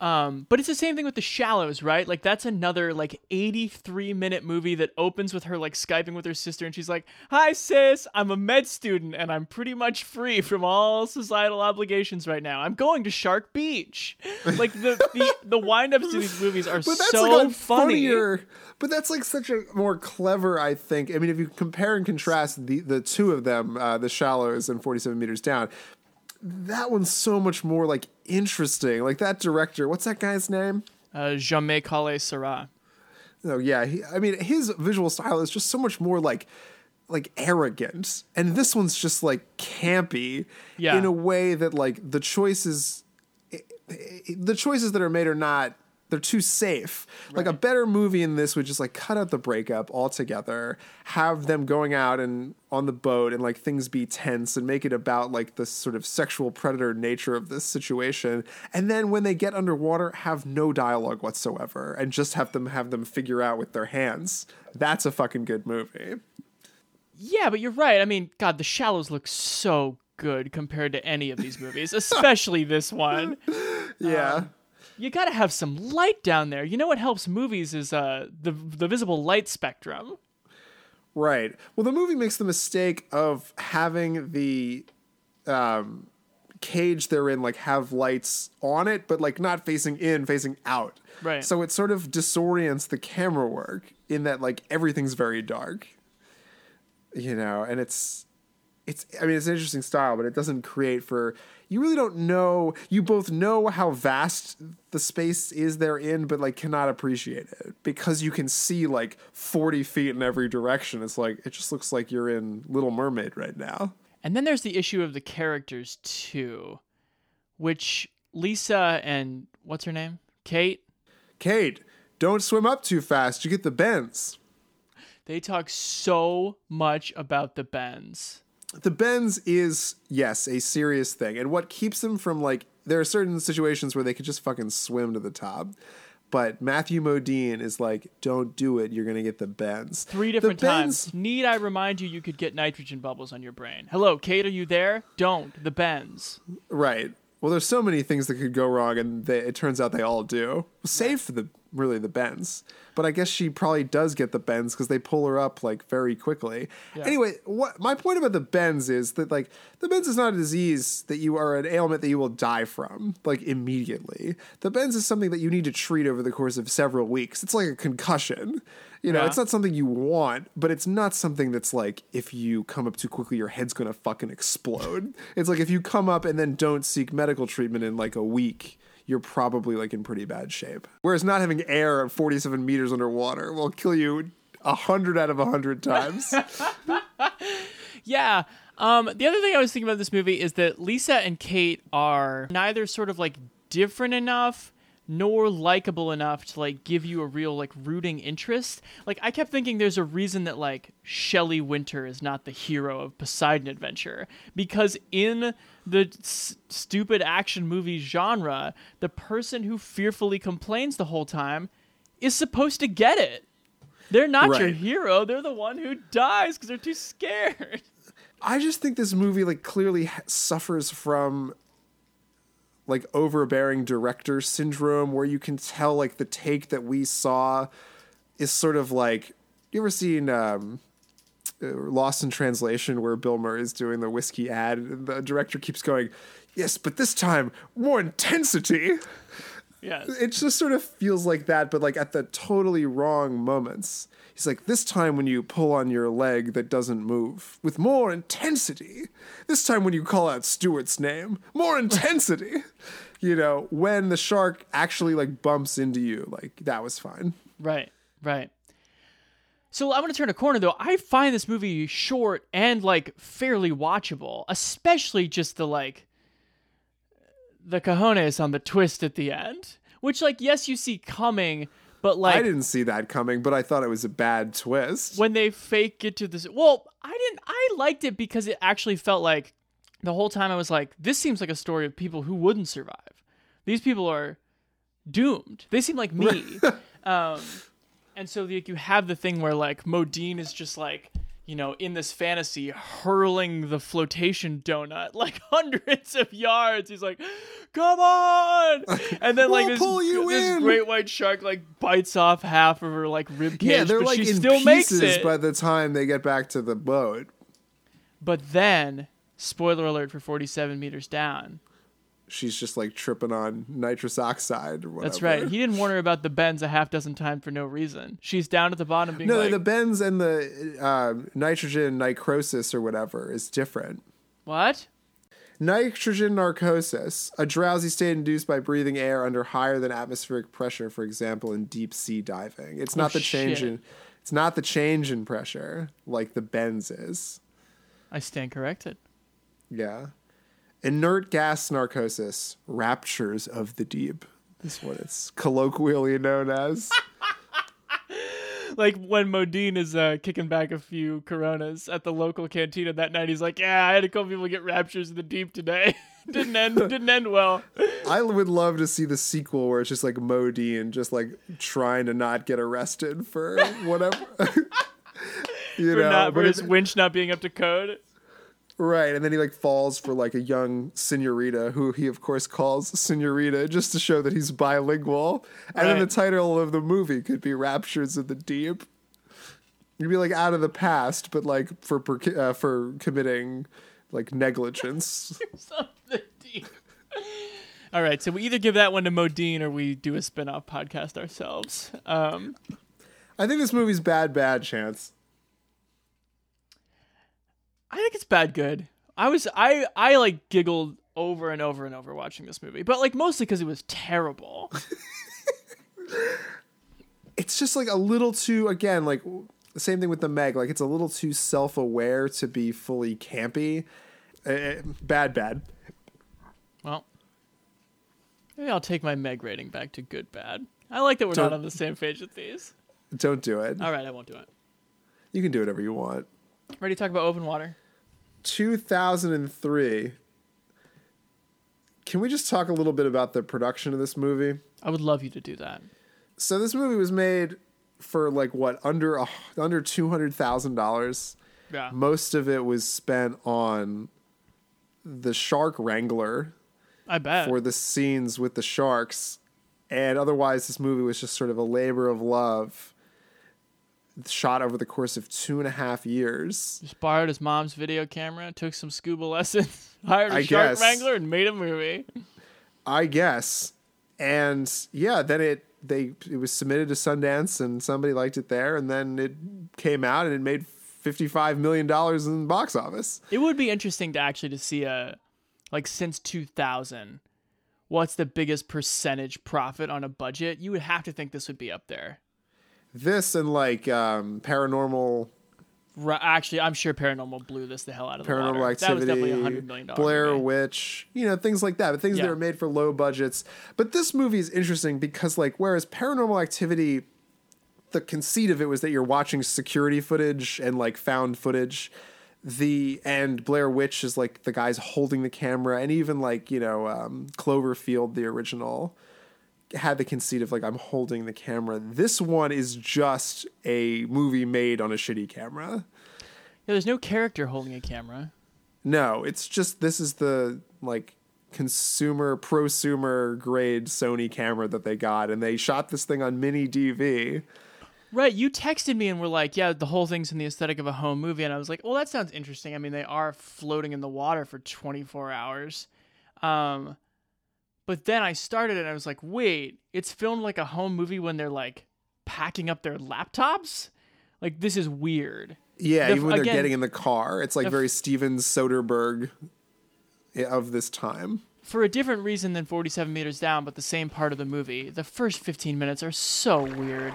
Um, but it's the same thing with the Shallows, right? Like that's another like 83 minute movie that opens with her like skyping with her sister, and she's like, "Hi sis, I'm a med student and I'm pretty much free from all societal obligations right now. I'm going to Shark Beach." Like the the, the windups to these movies are But that's so like funny. funnier. But that's like such a more clever, I think. I mean, if you compare and contrast the the two of them, uh, the Shallows and Forty Seven Meters Down, that one's so much more like interesting. Like that director, what's that guy's name? Uh, Jaume Collet-Serra. Oh yeah, he, I mean his visual style is just so much more like like arrogant, and this one's just like campy Yeah. in a way that like the choices the choices that are made are not they're too safe. Like a better movie in this would just like cut out the breakup altogether, have them going out and on the boat and like things be tense and make it about like the sort of sexual predator nature of this situation. And then when they get underwater, have no dialogue whatsoever and just have them have them figure out with their hands. That's a fucking good movie. Yeah, but you're right. I mean, God, The Shallows look so good compared to any of these movies, especially this one. Yeah. Um, you got to have some light down there. You know what helps movies is uh, the the visible light spectrum. Right. Well, the movie makes the mistake of having the um, cage they're in like have lights on it, but like not facing in, facing out. Right. So it sort of disorients the camera work in that like everything's very dark. You know, and it's it's I mean it's an interesting style, but it doesn't create for you really don't know you both know how vast the space is they're in, but like cannot appreciate it because you can see like 40 feet in every direction. It's like it just looks like you're in Little Mermaid right now. And then there's the issue of the characters too, which Lisa and what's her name? Kate? Kate, don't swim up too fast. You get the bends. They talk so much about the bends. The bends is yes a serious thing and what keeps them from like there are certain situations where they could just fucking swim to the top but matthew modine is like don't do it you're gonna get the bends Three different bends- times. Need I remind you you could get nitrogen bubbles on your brain? Hello, Kate, are you there? Don't. The bends. right well there's so many things that could go wrong and they, it turns out they all do save for the really the bends. But i guess she probably does get the bends because they pull her up like very quickly. Yeah. anyway what my point about the bends is that like the bends is not a disease that you are an ailment that you will die from like immediately. The bends is something that you need to treat over the course of several weeks. It's like a concussion. You know Yeah. it's not something you want but it's not something that's like if you come up too quickly your head's gonna fucking explode. It's like if you come up and then don't seek medical treatment in like a week you're probably like in pretty bad shape whereas not having air at 47 meters underwater will kill you a hundred out of a hundred times Yeah. Um, the other thing I was thinking about this movie is that Lisa and Kate are neither sort of like different enough nor likable enough to like give you a real like rooting interest. Like I kept thinking there's a reason that like Shelley Winter is not the hero of Poseidon Adventure because in the s- stupid action movie genre, the person who fearfully complains the whole time is supposed to get it. They're not your hero. They're the one who dies because they're too scared. I just think this movie like clearly suffers from like overbearing director syndrome where you can tell like the take that we saw is sort of like you ever seen um uh, Lost in Translation where Bill Murray is doing the whiskey ad and the director keeps going yes but this time more intensity Yes. it just sort of feels like that, but like at the totally wrong moments. He's like, this time when you pull on your leg that doesn't move with more intensity. This time when you call out Stuart's name, more intensity. you know, when the shark actually like bumps into you, like that was fine. Right, right. So I'm going to turn a corner though. I find this movie short and like fairly watchable, especially just the like the cojones on the twist at the end, which like yes you see coming, But like I didn't see that coming, but I thought it was a bad twist. when they fake it to this well i didn't i liked it because it actually felt like the whole time i was like this seems like a story of people who wouldn't survive. These people are doomed. They seem like me. Um and so like you have the thing where like modine is just like you know in this fantasy hurling the flotation donut like hundreds of yards he's like come on and then like We'll this, this great white shark like bites off half of her like rib cage yeah, they're but like she in still makes pieces it by the time they get back to the boat. But then, spoiler alert for 47 meters down. She's just like tripping on nitrous oxide or whatever. That's right. He didn't warn her about the bends a half dozen times for no reason. She's down at the bottom being no, like, the bends and the uh, nitrogen necrosis or whatever is different. What? Nitrogen narcosis, a drowsy state induced by breathing air under higher than atmospheric pressure, for example, in deep sea diving. It's not Oh, the change shit. in it's not the change in pressure like the bends is. I stand corrected. Yeah. Inert gas narcosis, raptures of the deep. is what it's colloquially known as. Like when Modine is uh, kicking back a few Coronas at the local cantina that night, he's like, "Yeah, I had a couple people get raptures of the deep today. didn't end. Didn't end well." I would love to see the sequel where it's just like Modine just like trying to not get arrested for whatever. you for know, not, for his winch not being up to code. Right, and then he like falls for like a young senorita who he of course calls senorita just to show that he's bilingual. And then the title of the movie could be Raptures of the Deep. You'd be like out of the past, but like for uh, for committing like negligence. Something deep. All right, so we either give that one to Modine or we do a spin-off podcast ourselves. Um, I think this movie's bad, bad chance. I think it's bad good. I was I I like giggled over and over and over watching this movie, but like mostly because it was terrible. it's just like a little too again like the same thing with the meg like it's a little too self-aware to be fully campy Uh, bad bad well, maybe I'll take my Meg rating back to good bad. I like that we're Don't- not on the same page with these. don't do it All right, I won't do it. you can do whatever you want Ready to talk about open water? 2003 can we just talk a little bit about the production of this movie I would love you to do that. so this movie was made for like what under a, under $200000 Yeah. most of it was spent on the shark wrangler I bet. for the scenes with the sharks. And otherwise, this movie was just sort of a labor of love shot over the course of two and a half years. Just borrowed his mom's video camera, took some scuba lessons, hired a I shark guess. wrangler, and made a movie. I guess. And yeah, then it they it was submitted to Sundance and somebody liked it there and then it came out and it made 55 million dollars in the box office. It would be interesting to actually to see a like since 2000 what's the biggest percentage profit on a budget? You would have to think this would be up there. This and like um paranormal Actually, I'm sure Paranormal blew this the hell out of the Paranormal water. That was definitely a hundred million dollar Blair movie. Witch, you know, things like that. But things Yeah. that are made for low budgets. But this movie is interesting because, like, whereas Paranormal Activity, the conceit of it was that you're watching security footage and like found footage. The and Blair Witch is like the guys holding the camera, and even like you know um, Cloverfield, the original, had the conceit of like I'm holding the camera. This one is just a movie made on a shitty camera. Yeah, there's no character holding a camera. No, it's just this is the like consumer prosumer grade Sony camera that they got and they shot this thing on mini DV. Right, you texted me and were like, "Yeah, the whole thing's in the aesthetic of a home movie," and I was like, "Well, that sounds interesting. I mean, they are floating in the water for 24 hours." Um, but then I started and I was like, "Wait, it's filmed like a home movie when they're like packing up their laptops? Like this is weird." Yeah, The- even when they're again, getting in the car, it's like the- very Steven Soderbergh eh, of this time. for a different reason than 47 meters down, but the same part of the movie. The first 15 minutes are so weird.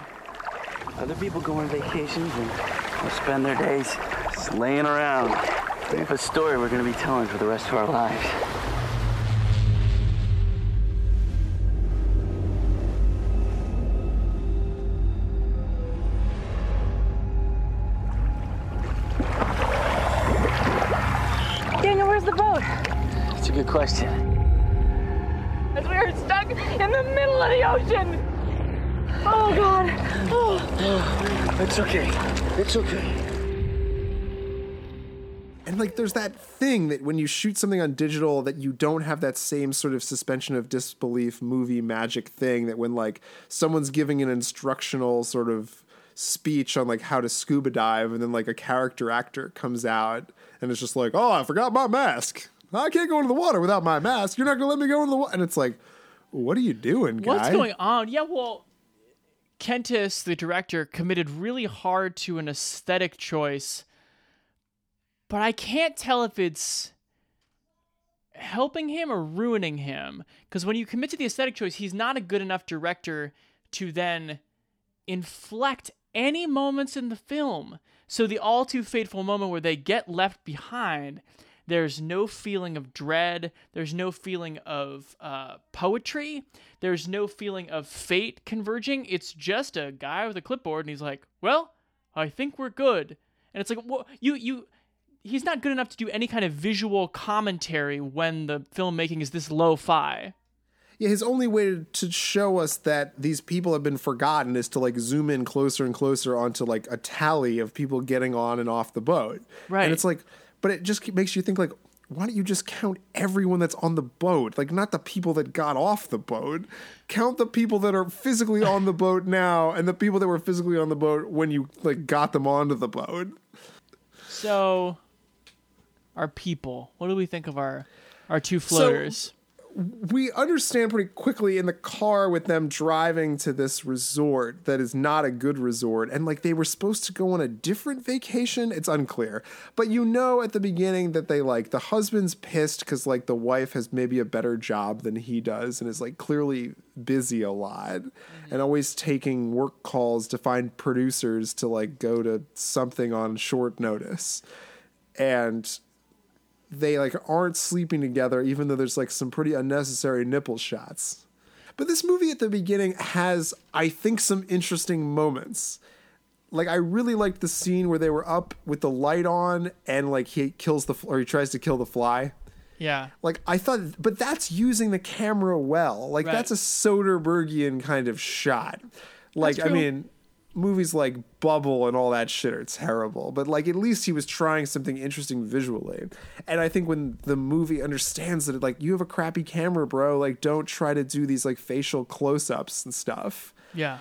Other people go on vacations and will spend their days just laying around. We have a story we're going to be telling for the rest of our lives. The boat? That's a good question. As we are stuck in the middle of the ocean. Oh God. Oh. It's okay. It's okay. And like there's that thing that when you shoot something on digital that you don't have that same sort of suspension of disbelief movie magic thing that when like someone's giving an instructional sort of speech on like how to scuba dive and then like a character actor comes out and it's just like, "Oh, I forgot my mask. I can't go into the water without my mask. You're not going to let me go into the water." And it's like, "What are you doing, guy?" What's going on? Yeah, well, Kentis, the director, committed really hard to an aesthetic choice, but I can't tell if it's helping him or ruining him. Because when you commit to the aesthetic choice, he's not a good enough director to then inflect any moments in the film. So the all too fateful moment where they get left behind, there's no feeling of dread. There's no feeling of uh, poetry. There's no feeling of fate converging. It's just a guy with a clipboard, and he's like, "Well, I think we're good." And it's like, well, you you. He's not good enough to do any kind of visual commentary when the filmmaking is this lo-fi. Yeah, his only way to show us that these people have been forgotten is to like zoom in closer and closer onto like a tally of people getting on and off the boat. Right. And it's like, but it just makes you think like, why don't you just count everyone that's on the boat? Like not the people that got off the boat. Count the people that are physically on the boat now and the people that were physically on the boat when you like got them onto the boat. So, our people. What do we think of our our two floaters? We understand pretty quickly in the car with them driving to this resort that is not a good resort and like they were supposed to go on a different vacation. It's unclear. But you know at the beginning that they like the husband's pissed because like the wife has maybe a better job than he does and is like clearly busy a lot and always taking work calls to find producers to like go to something on short notice. And they like aren't sleeping together even though there's like some pretty unnecessary nipple shots. But this movie at the beginning has i think some interesting moments. Like i really liked the scene where they were up with the light on and like he kills the or he tries to kill the fly. Yeah. like i thought but that's using the camera well. Like Right. that's a soderberghian kind of shot. Like i mean movies like bubble and all that shit are terrible but like at least he was trying something interesting visually. And i think when the movie understands that like you have a crappy camera bro like don't try to do these like facial close-ups and stuff. Yeah.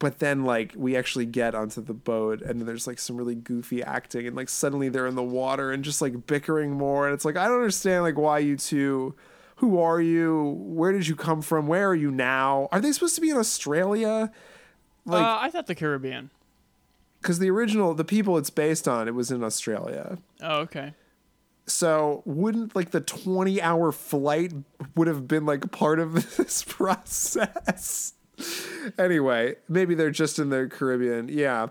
but then like we actually get onto the boat and then there's like some really goofy acting and like suddenly they're in the water and just like bickering more. And it's like i don't understand like why you two who are you? Where did you come from? Where are you now? Are they supposed to be in australia like uh, I thought the Caribbean. because the original the people it's based on it was in australia. Oh, okay. so wouldn't like the 20 hour flight would have been like part of this process? Anyway maybe they're just in the caribbean yeah.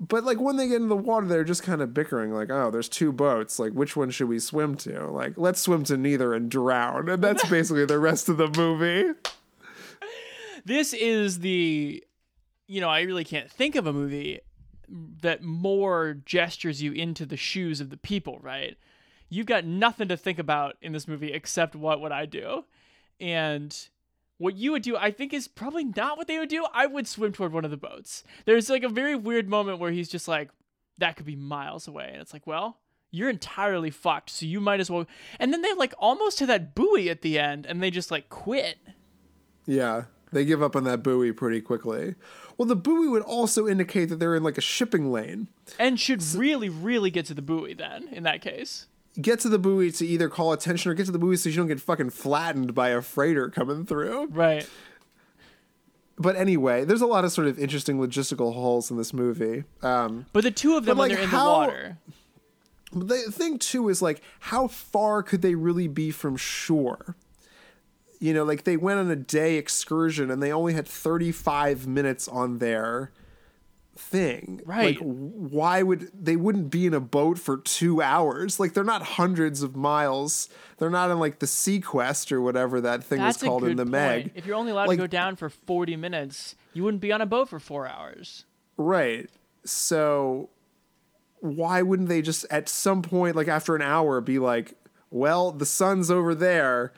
But like when they get in the water they're just kind of bickering like oh there's two boats. Like which one should we swim to? Like let's swim to neither and drown. And that's basically the rest of the movie. This is the, you know, I really can't think of a movie that more gestures you into the shoes of the people, right? You've got nothing to think about in this movie except what would I do? And what you would do, I think, is probably not what they would do. I would swim toward one of the boats. There's like a very weird moment where he's just like, that could be miles away. And it's like, well, you're entirely fucked. So you might as well. And then they like almost to that buoy at the end and they just like quit. Yeah, they give up on that buoy pretty quickly. Well, the buoy would also indicate that they're in like a shipping lane. And should really, really get to the buoy then, in that case. Get to the buoy to either call attention or get to the buoy so you don't get fucking flattened by a freighter coming through. Right. But anyway, there's a lot of sort of interesting logistical holes in this movie. Um, But the two of them when like, they're in how- the water. the thing too is like, how far could they really be from shore? You know, like they went on a day excursion and they only had 35 minutes on their thing. Right. Like, why would they wouldn't be in a boat for two hours? Like, they're not hundreds of miles. They're not in like the Sequest or whatever that thing That's was called in the point. Meg. If you're only allowed Like- to go down for 40 minutes, you wouldn't be on a boat for four hours. Right. So why wouldn't they just at some point, like after an hour, be like, well, the sun's over there,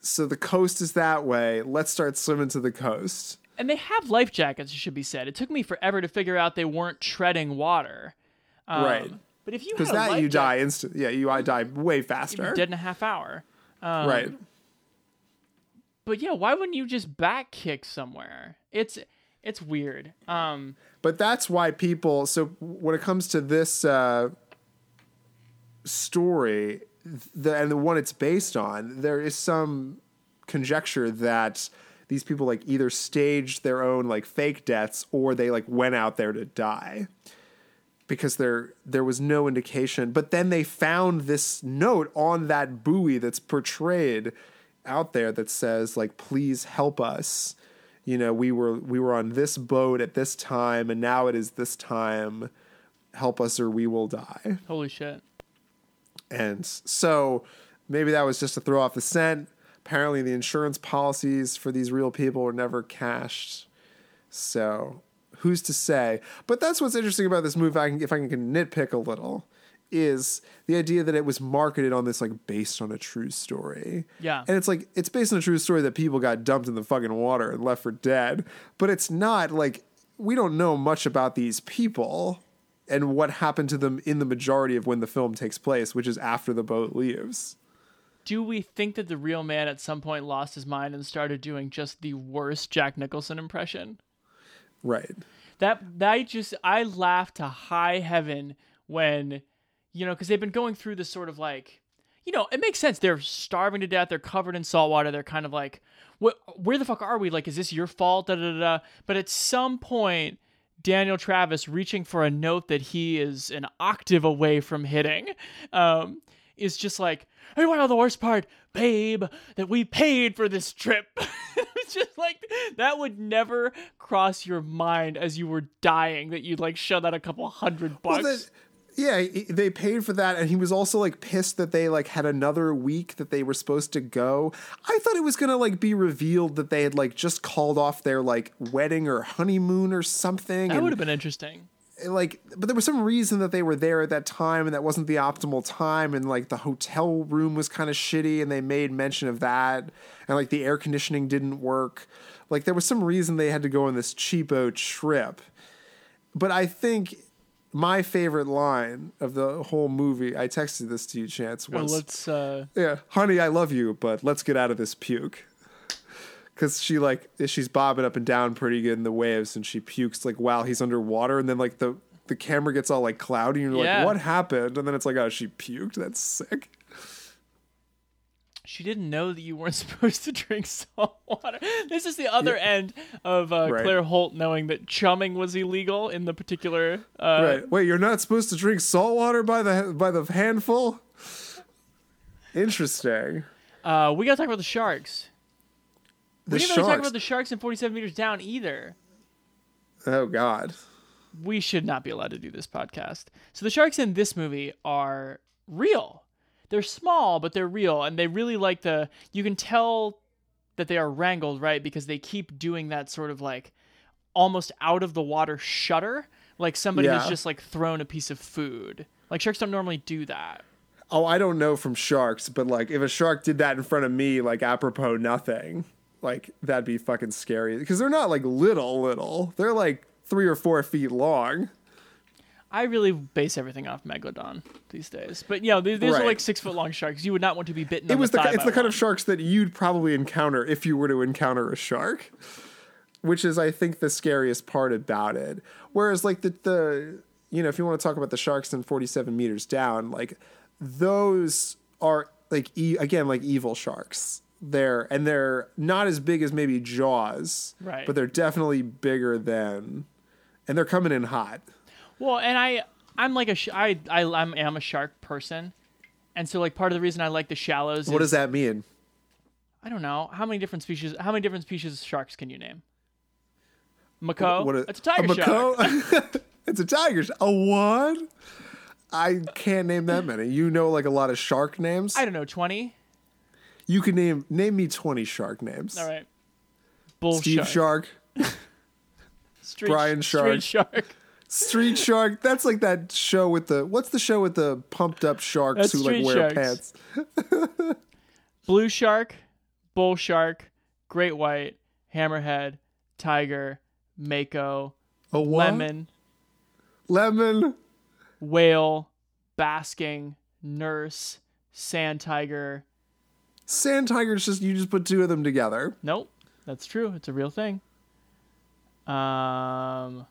so the coast is that way. Let's start swimming to the coast. And they have life jackets, it should be said. It took me forever to figure out they weren't treading water. Um, right. But if you Because that life you jacket, die instant. Yeah, you I die way faster. dead in a half hour. Um, right. But yeah, why wouldn't you just back kick somewhere? It's it's weird. Um, But that's why people. So when it comes to this uh, story, the, and the one it's based on, there is some conjecture that these people like either staged their own like fake deaths or they like went out there to die because there there was no indication. But then they found this note on that buoy that's portrayed out there that says like, "Please help us." You know, we were we were on this boat at this time, and now it is this time. Help us, or we will die. holy shit. And so maybe that was just to throw off the scent. Apparently, the insurance policies for these real people were never cashed. So who's to say? But that's what's interesting about this movie. If I can, if I can nitpick a little, is the idea that it was marketed on this like based on a true story. Yeah. And it's like it's based on a true story that people got dumped in the fucking water and left for dead. But it's not like we don't know much about these people and what happened to them in the majority of when the film takes place, which is after the boat leaves. Do we think that the real man at some point lost his mind and started doing just the worst Jack Nicholson impression? Right. That that I just I laughed to high heaven when you know because they've been going through this sort of like you know it makes sense they're starving to death they're covered in salt water they're kind of like what where the fuck are we like is this your fault da da da da but at some point Daniel Travis reaching for a note that he is an octave away from hitting um is just like hey what the worst part babe that we paid for this trip. It's just like that would never cross your mind as you were dying that you'd like shell out a couple hundred bucks. Well, yeah, he- they paid for that, and he was also like pissed that they like had another week that they were supposed to go. I thought it was gonna like be revealed that they had like just called off their like wedding or honeymoon or something. that would have been interesting like but there was some reason that they were there at that time and that wasn't the optimal time and like the hotel room was kind of shitty and they made mention of that and like the air conditioning didn't work like there was some reason they had to go on this cheapo trip but i think my favorite line of the whole movie i texted this to you chance Well, let's uh yeah honey i love you but let's get out of this puke. Because she like she's bobbing up and down pretty good in the waves and she pukes like while he's underwater and then like the the camera gets all like cloudy and you're Yeah. like what happened? And then it's like oh she puked? That's sick she didn't know that you weren't supposed to drink salt water. This is the other end of uh, Right. Claire Holt knowing that chumming was illegal in the particular. Uh, right wait you're not supposed to drink salt water by the by the handful interesting Uh, we gotta talk about the sharks. the we didn't really talk about the sharks in 47 meters down either. oh god we should not be allowed to do this podcast. So the sharks in this movie are real. They're small, but they're real, and they really like the. You can tell that they are wrangled, right? Because they keep doing that sort of like almost out of the water shudder, like somebody has Yeah. just like thrown a piece of food. Like sharks don't normally do that. oh i don't know from sharks but like if a shark did that in front of me like apropos nothing like that'd be fucking scary because they're not like little little they're like three or four feet long I really base everything off megalodon these days, but you know, these, these are like six foot long sharks. You would not want to be bitten. it was the, the, it's the kind one. of sharks that you'd probably encounter if you were to encounter a shark which is i think the scariest part about it whereas like the the you know if you want to talk about the sharks in 47 meters down like those are like e- again like evil sharks they're and they're not as big as maybe jaws Right. but they're definitely bigger than and they're coming in hot Well, and I I'm like a sh- I I I'm, am a shark person, and so like part of the reason I like the shallows. what is, does that mean I don't know how many different species. How many different species of sharks can you name? Macaw. What That's a tiger a shark. it's a tiger. sh- A what? I can't name that many. You know, like a lot of shark names. I don't know. Twenty. You can name name me twenty shark names. All right. Bull Steve shark. Shark, Street, Brian Street Shark. Street Shark. That's like that show with the what's the show with the pumped up sharks That's who like wear Sharks. pants? Blue shark, bull shark, great white, hammerhead, tiger, mako, A what? lemon, Lemon. whale, basking, nurse, sand tiger. Sand tiger. tigers just you just put two of them together. Nope, that's true. It's a real thing. Um,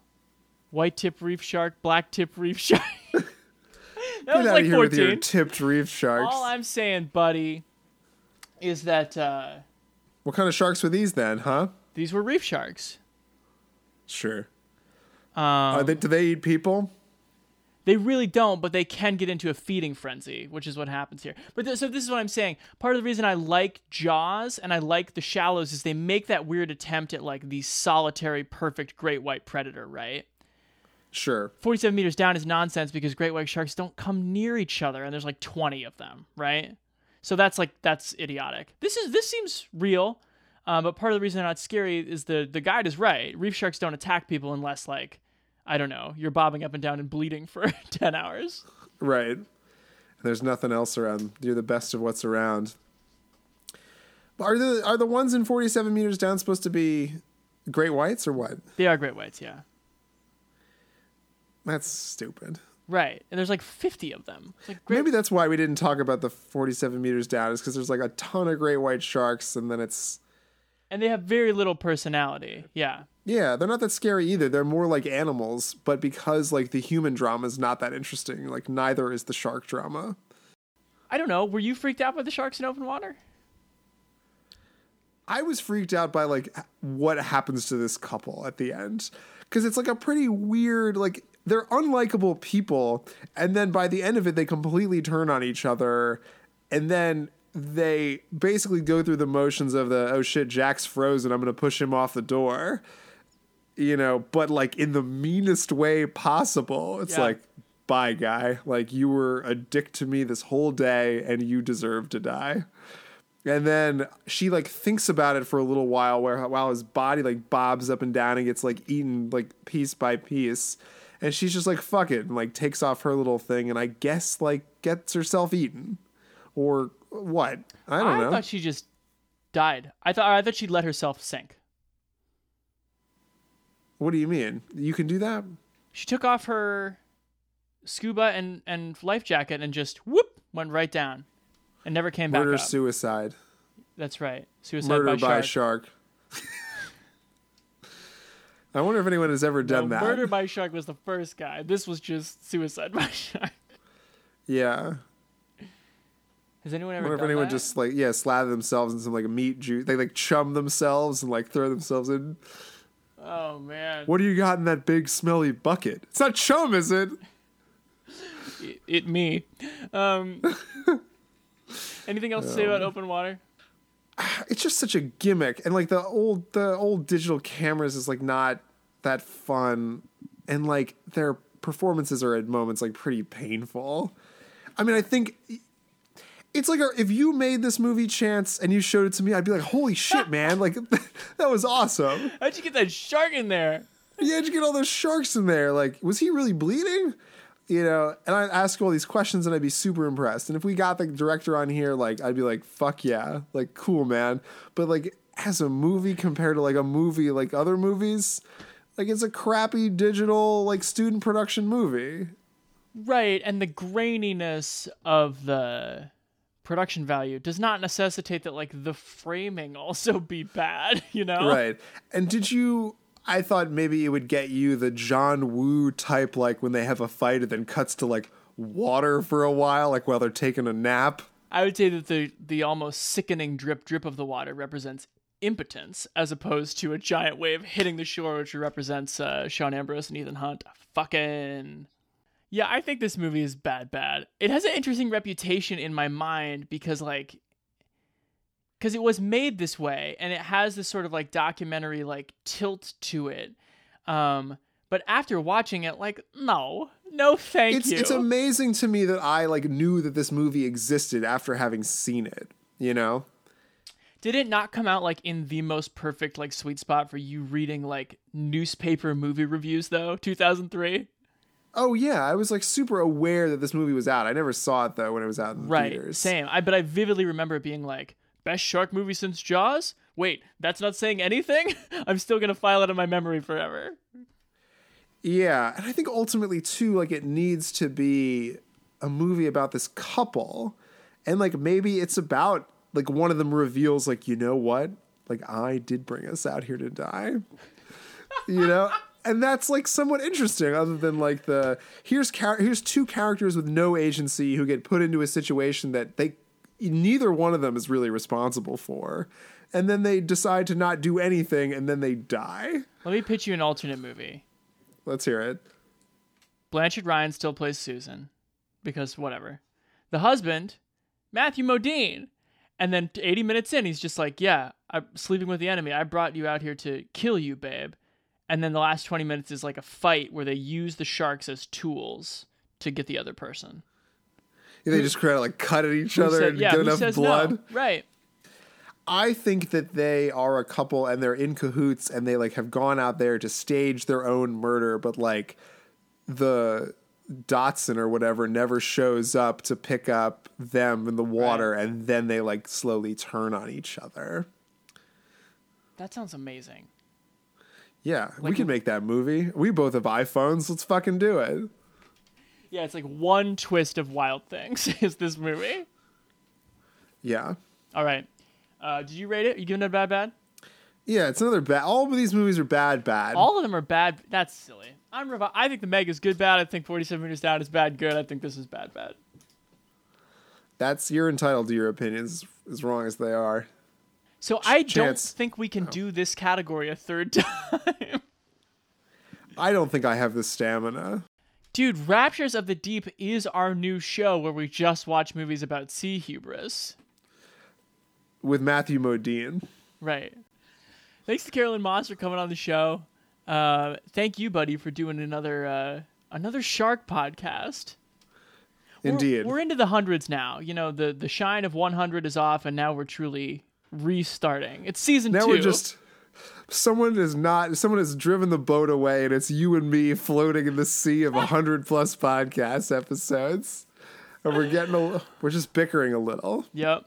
white tip reef shark, black tip reef shark. that Get was out like of here with your 14. tipped reef sharks. All I'm saying, buddy, is that uh, What kind of sharks were these then, huh? these were reef sharks. Sure. Um, Are they, do they eat people? They really don't, but they can get into a feeding frenzy, which is what happens here. But th- so this is what I'm saying. Part of the reason I like Jaws and I like The Shallows is they make that weird attempt at like the solitary, perfect great white predator, right? Sure. 47 meters down is nonsense because great white sharks don't come near each other, and there's like 20 of them, right? So that's like that's idiotic. This is this seems real, uh, but part of the reason they're not scary is the the guide is right. Reef sharks don't attack people unless like I don't know you're bobbing up and down and bleeding for 10 hours. Right. There's nothing else around. You're the best of what's around. Are the are the ones in 47 meters down supposed to be great whites or what? They are great whites, yeah. That's stupid. Right, and there's like 50 of them. Like great. Maybe that's why we didn't talk about the 47 meters down is because there's like a ton of great white sharks and then it's and they have very little personality. Yeah. yeah they're not that scary either they're more like animals but because like the human drama is not that interesting like neither is the shark drama I don't know. Were you freaked out by the sharks in open water? I was freaked out by like what happens to this couple at the end because it's like a pretty weird like they're unlikable people and then by the end of it they completely turn on each other and then they basically go through the motions of the oh shit Jack's frozen I'm going to push him off the door you know but like in the meanest way possible it's Yeah. like bye guy like you were a dick to me this whole day and you deserve to die and then she like thinks about it for a little while where while his body like bobs up and down and gets like eaten like piece by piece. And she's just like fuck it and like takes off her little thing and I guess like gets herself eaten. Or what? I don't know. I thought she just died. I thought I thought she'd let herself sink. what do you mean? You can do that? She took off her scuba and, and life jacket and just whoop went right down and never came back Murder suicide. That's right. Suicide Murder by, by, shark. shark. I wonder if anyone has ever No, done that. Murder by shark was the first guy. This was just suicide by shark. yeah. Has anyone I ever wonder if anyone that? just like yeah slather themselves in some like meat juice. They like chum themselves and like throw themselves in. Oh man. What do you got in that big smelly bucket? It's not chum, is it? It, it me. Um, anything else to say about open water? It's just such a gimmick, and like the old the old digital cameras is like not that fun, and like their performances are at moments like pretty painful. I mean, I think it's like a, if you made this movie Chance and you showed it to me, I'd be like, "Holy shit, man! Like that was awesome." How'd you get that shark in there? Yeah, how'd you get all those sharks in there? Like, was he really bleeding? You know, and I'd ask all these questions and I'd be super impressed. And if we got the director on here, like, I'd be like, fuck yeah, like, cool, man. But like, as a movie compared to like a movie like other movies, like, it's a crappy digital, like, student production movie. Right, and the graininess of the production value does not necessitate that like the framing also be bad, you know? Right. And did you. I thought maybe it would get you the John Woo type, like when they have a fight, and then cuts to like water for a while, like while they're taking a nap. I would say that the the almost sickening drip drip of the water represents impotence as opposed to a giant wave hitting the shore which represents uh, Sean Ambrose and Ethan Hunt. Fucking Yeah, I think this movie is bad bad. It has an interesting reputation in my mind because like because it was made this way and it has this sort of like documentary like tilt to it. Um but after watching it like no, no thank it's you. it's amazing to me that I like knew that this movie existed after having seen it. You know, Did it not come out like in the most perfect like sweet spot for you reading like newspaper movie reviews though? 2003. Oh yeah, I was like super aware that this movie was out. I never saw it though when it was out in Right. theaters. Same. I but I vividly remember it being like best shark movie since Jaws. Wait, that's not saying anything. I'm still gonna file it in my memory forever. Yeah, and I think ultimately too, like it needs to be a movie about this couple, and like maybe it's about like one of them reveals like you know what, like I did bring us out here to die, you know. And that's like somewhat interesting, other than like the here's char- here's two characters with no agency who get put into a situation that they neither one of them is really responsible for, and then they decide to not do anything, and then they die. Let me pitch you an alternate movie. Let's hear it. Blanchard Ryan still plays Susan because whatever. The husband, Matthew Modine. And then 80 minutes in, he's just like, Yeah, I'm sleeping with the enemy. I brought you out here to kill you, babe. And then the last 20 minutes is like a fight where they use the sharks as tools to get the other person. They just kind of like cut at each other said- and yeah, get enough blood. No? Right. I think that they are a couple and they're in cahoots and they like have gone out there to stage their own murder, but like the Dotson or whatever never shows up to pick up them in the water and then they like slowly turn on each other. That sounds amazing. Yeah, we can make that movie. We both have iPhones. Let's fucking do it. Yeah, it's like one twist of Wild Things is this movie. Yeah. All right. Uh, did you rate it? You giving it a bad bad? Yeah, it's another bad. All of these movies are bad, bad. All of them are bad. That's silly. I'm revi- I think the Meg is good bad. I think 47 meters down is bad good. I think this is bad bad. That's you're entitled to your opinions as wrong as they are. So I don't think we can do this category a third time. I don't think I have the stamina. Dude, Raptures of the Deep is our new show where we just watch movies about sea hubris. with Matthew Modine. Right. Thanks to Caroline Moss for coming on the show. Uh, thank you, buddy, for doing another uh, another shark podcast. We're- Indeed. We're, into the hundreds now. You know, the the shine of 100 is off, and now we're truly restarting. It's season now two. we're just someone is not someone has driven the boat away and it's you and me floating in the sea of 100 plus podcast episodes and we're getting a we're just bickering a little Yep.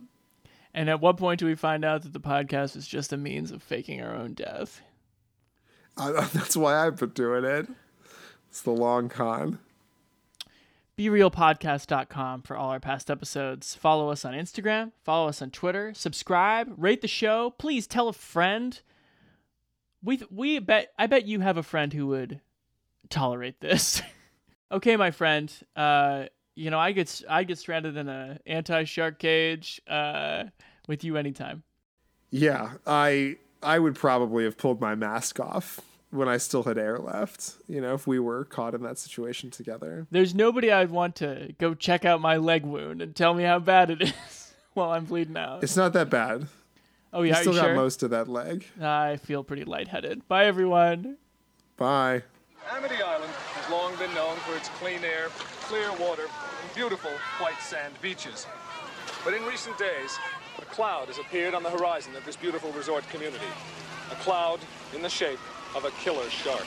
And at what point do we find out that the podcast is just a means of faking our own death? I, that's why i've been doing it it's the long con BeRealPodcast.com for all our past episodes. Follow us on Instagram, follow us on Twitter, subscribe, rate the show. Please tell a friend. We we bet I bet you have a friend who would tolerate this. okay, my friend. Uh, you know I get I get stranded in a anti shark cage. Uh, with you anytime. yeah i i would probably have pulled my mask off when i still had air left you know if we were caught in that situation together There's nobody I'd want to go check out my leg wound and tell me how bad it is while I'm bleeding out. it's not that bad Oh yeah, are still you got sure? most of that leg I feel pretty lightheaded. Bye everyone. bye Amity Island has long been known for its clean air, clear water, and beautiful white sand beaches. But in recent days, a cloud has appeared on the horizon of this beautiful resort community. A cloud in the shape of a killer shark.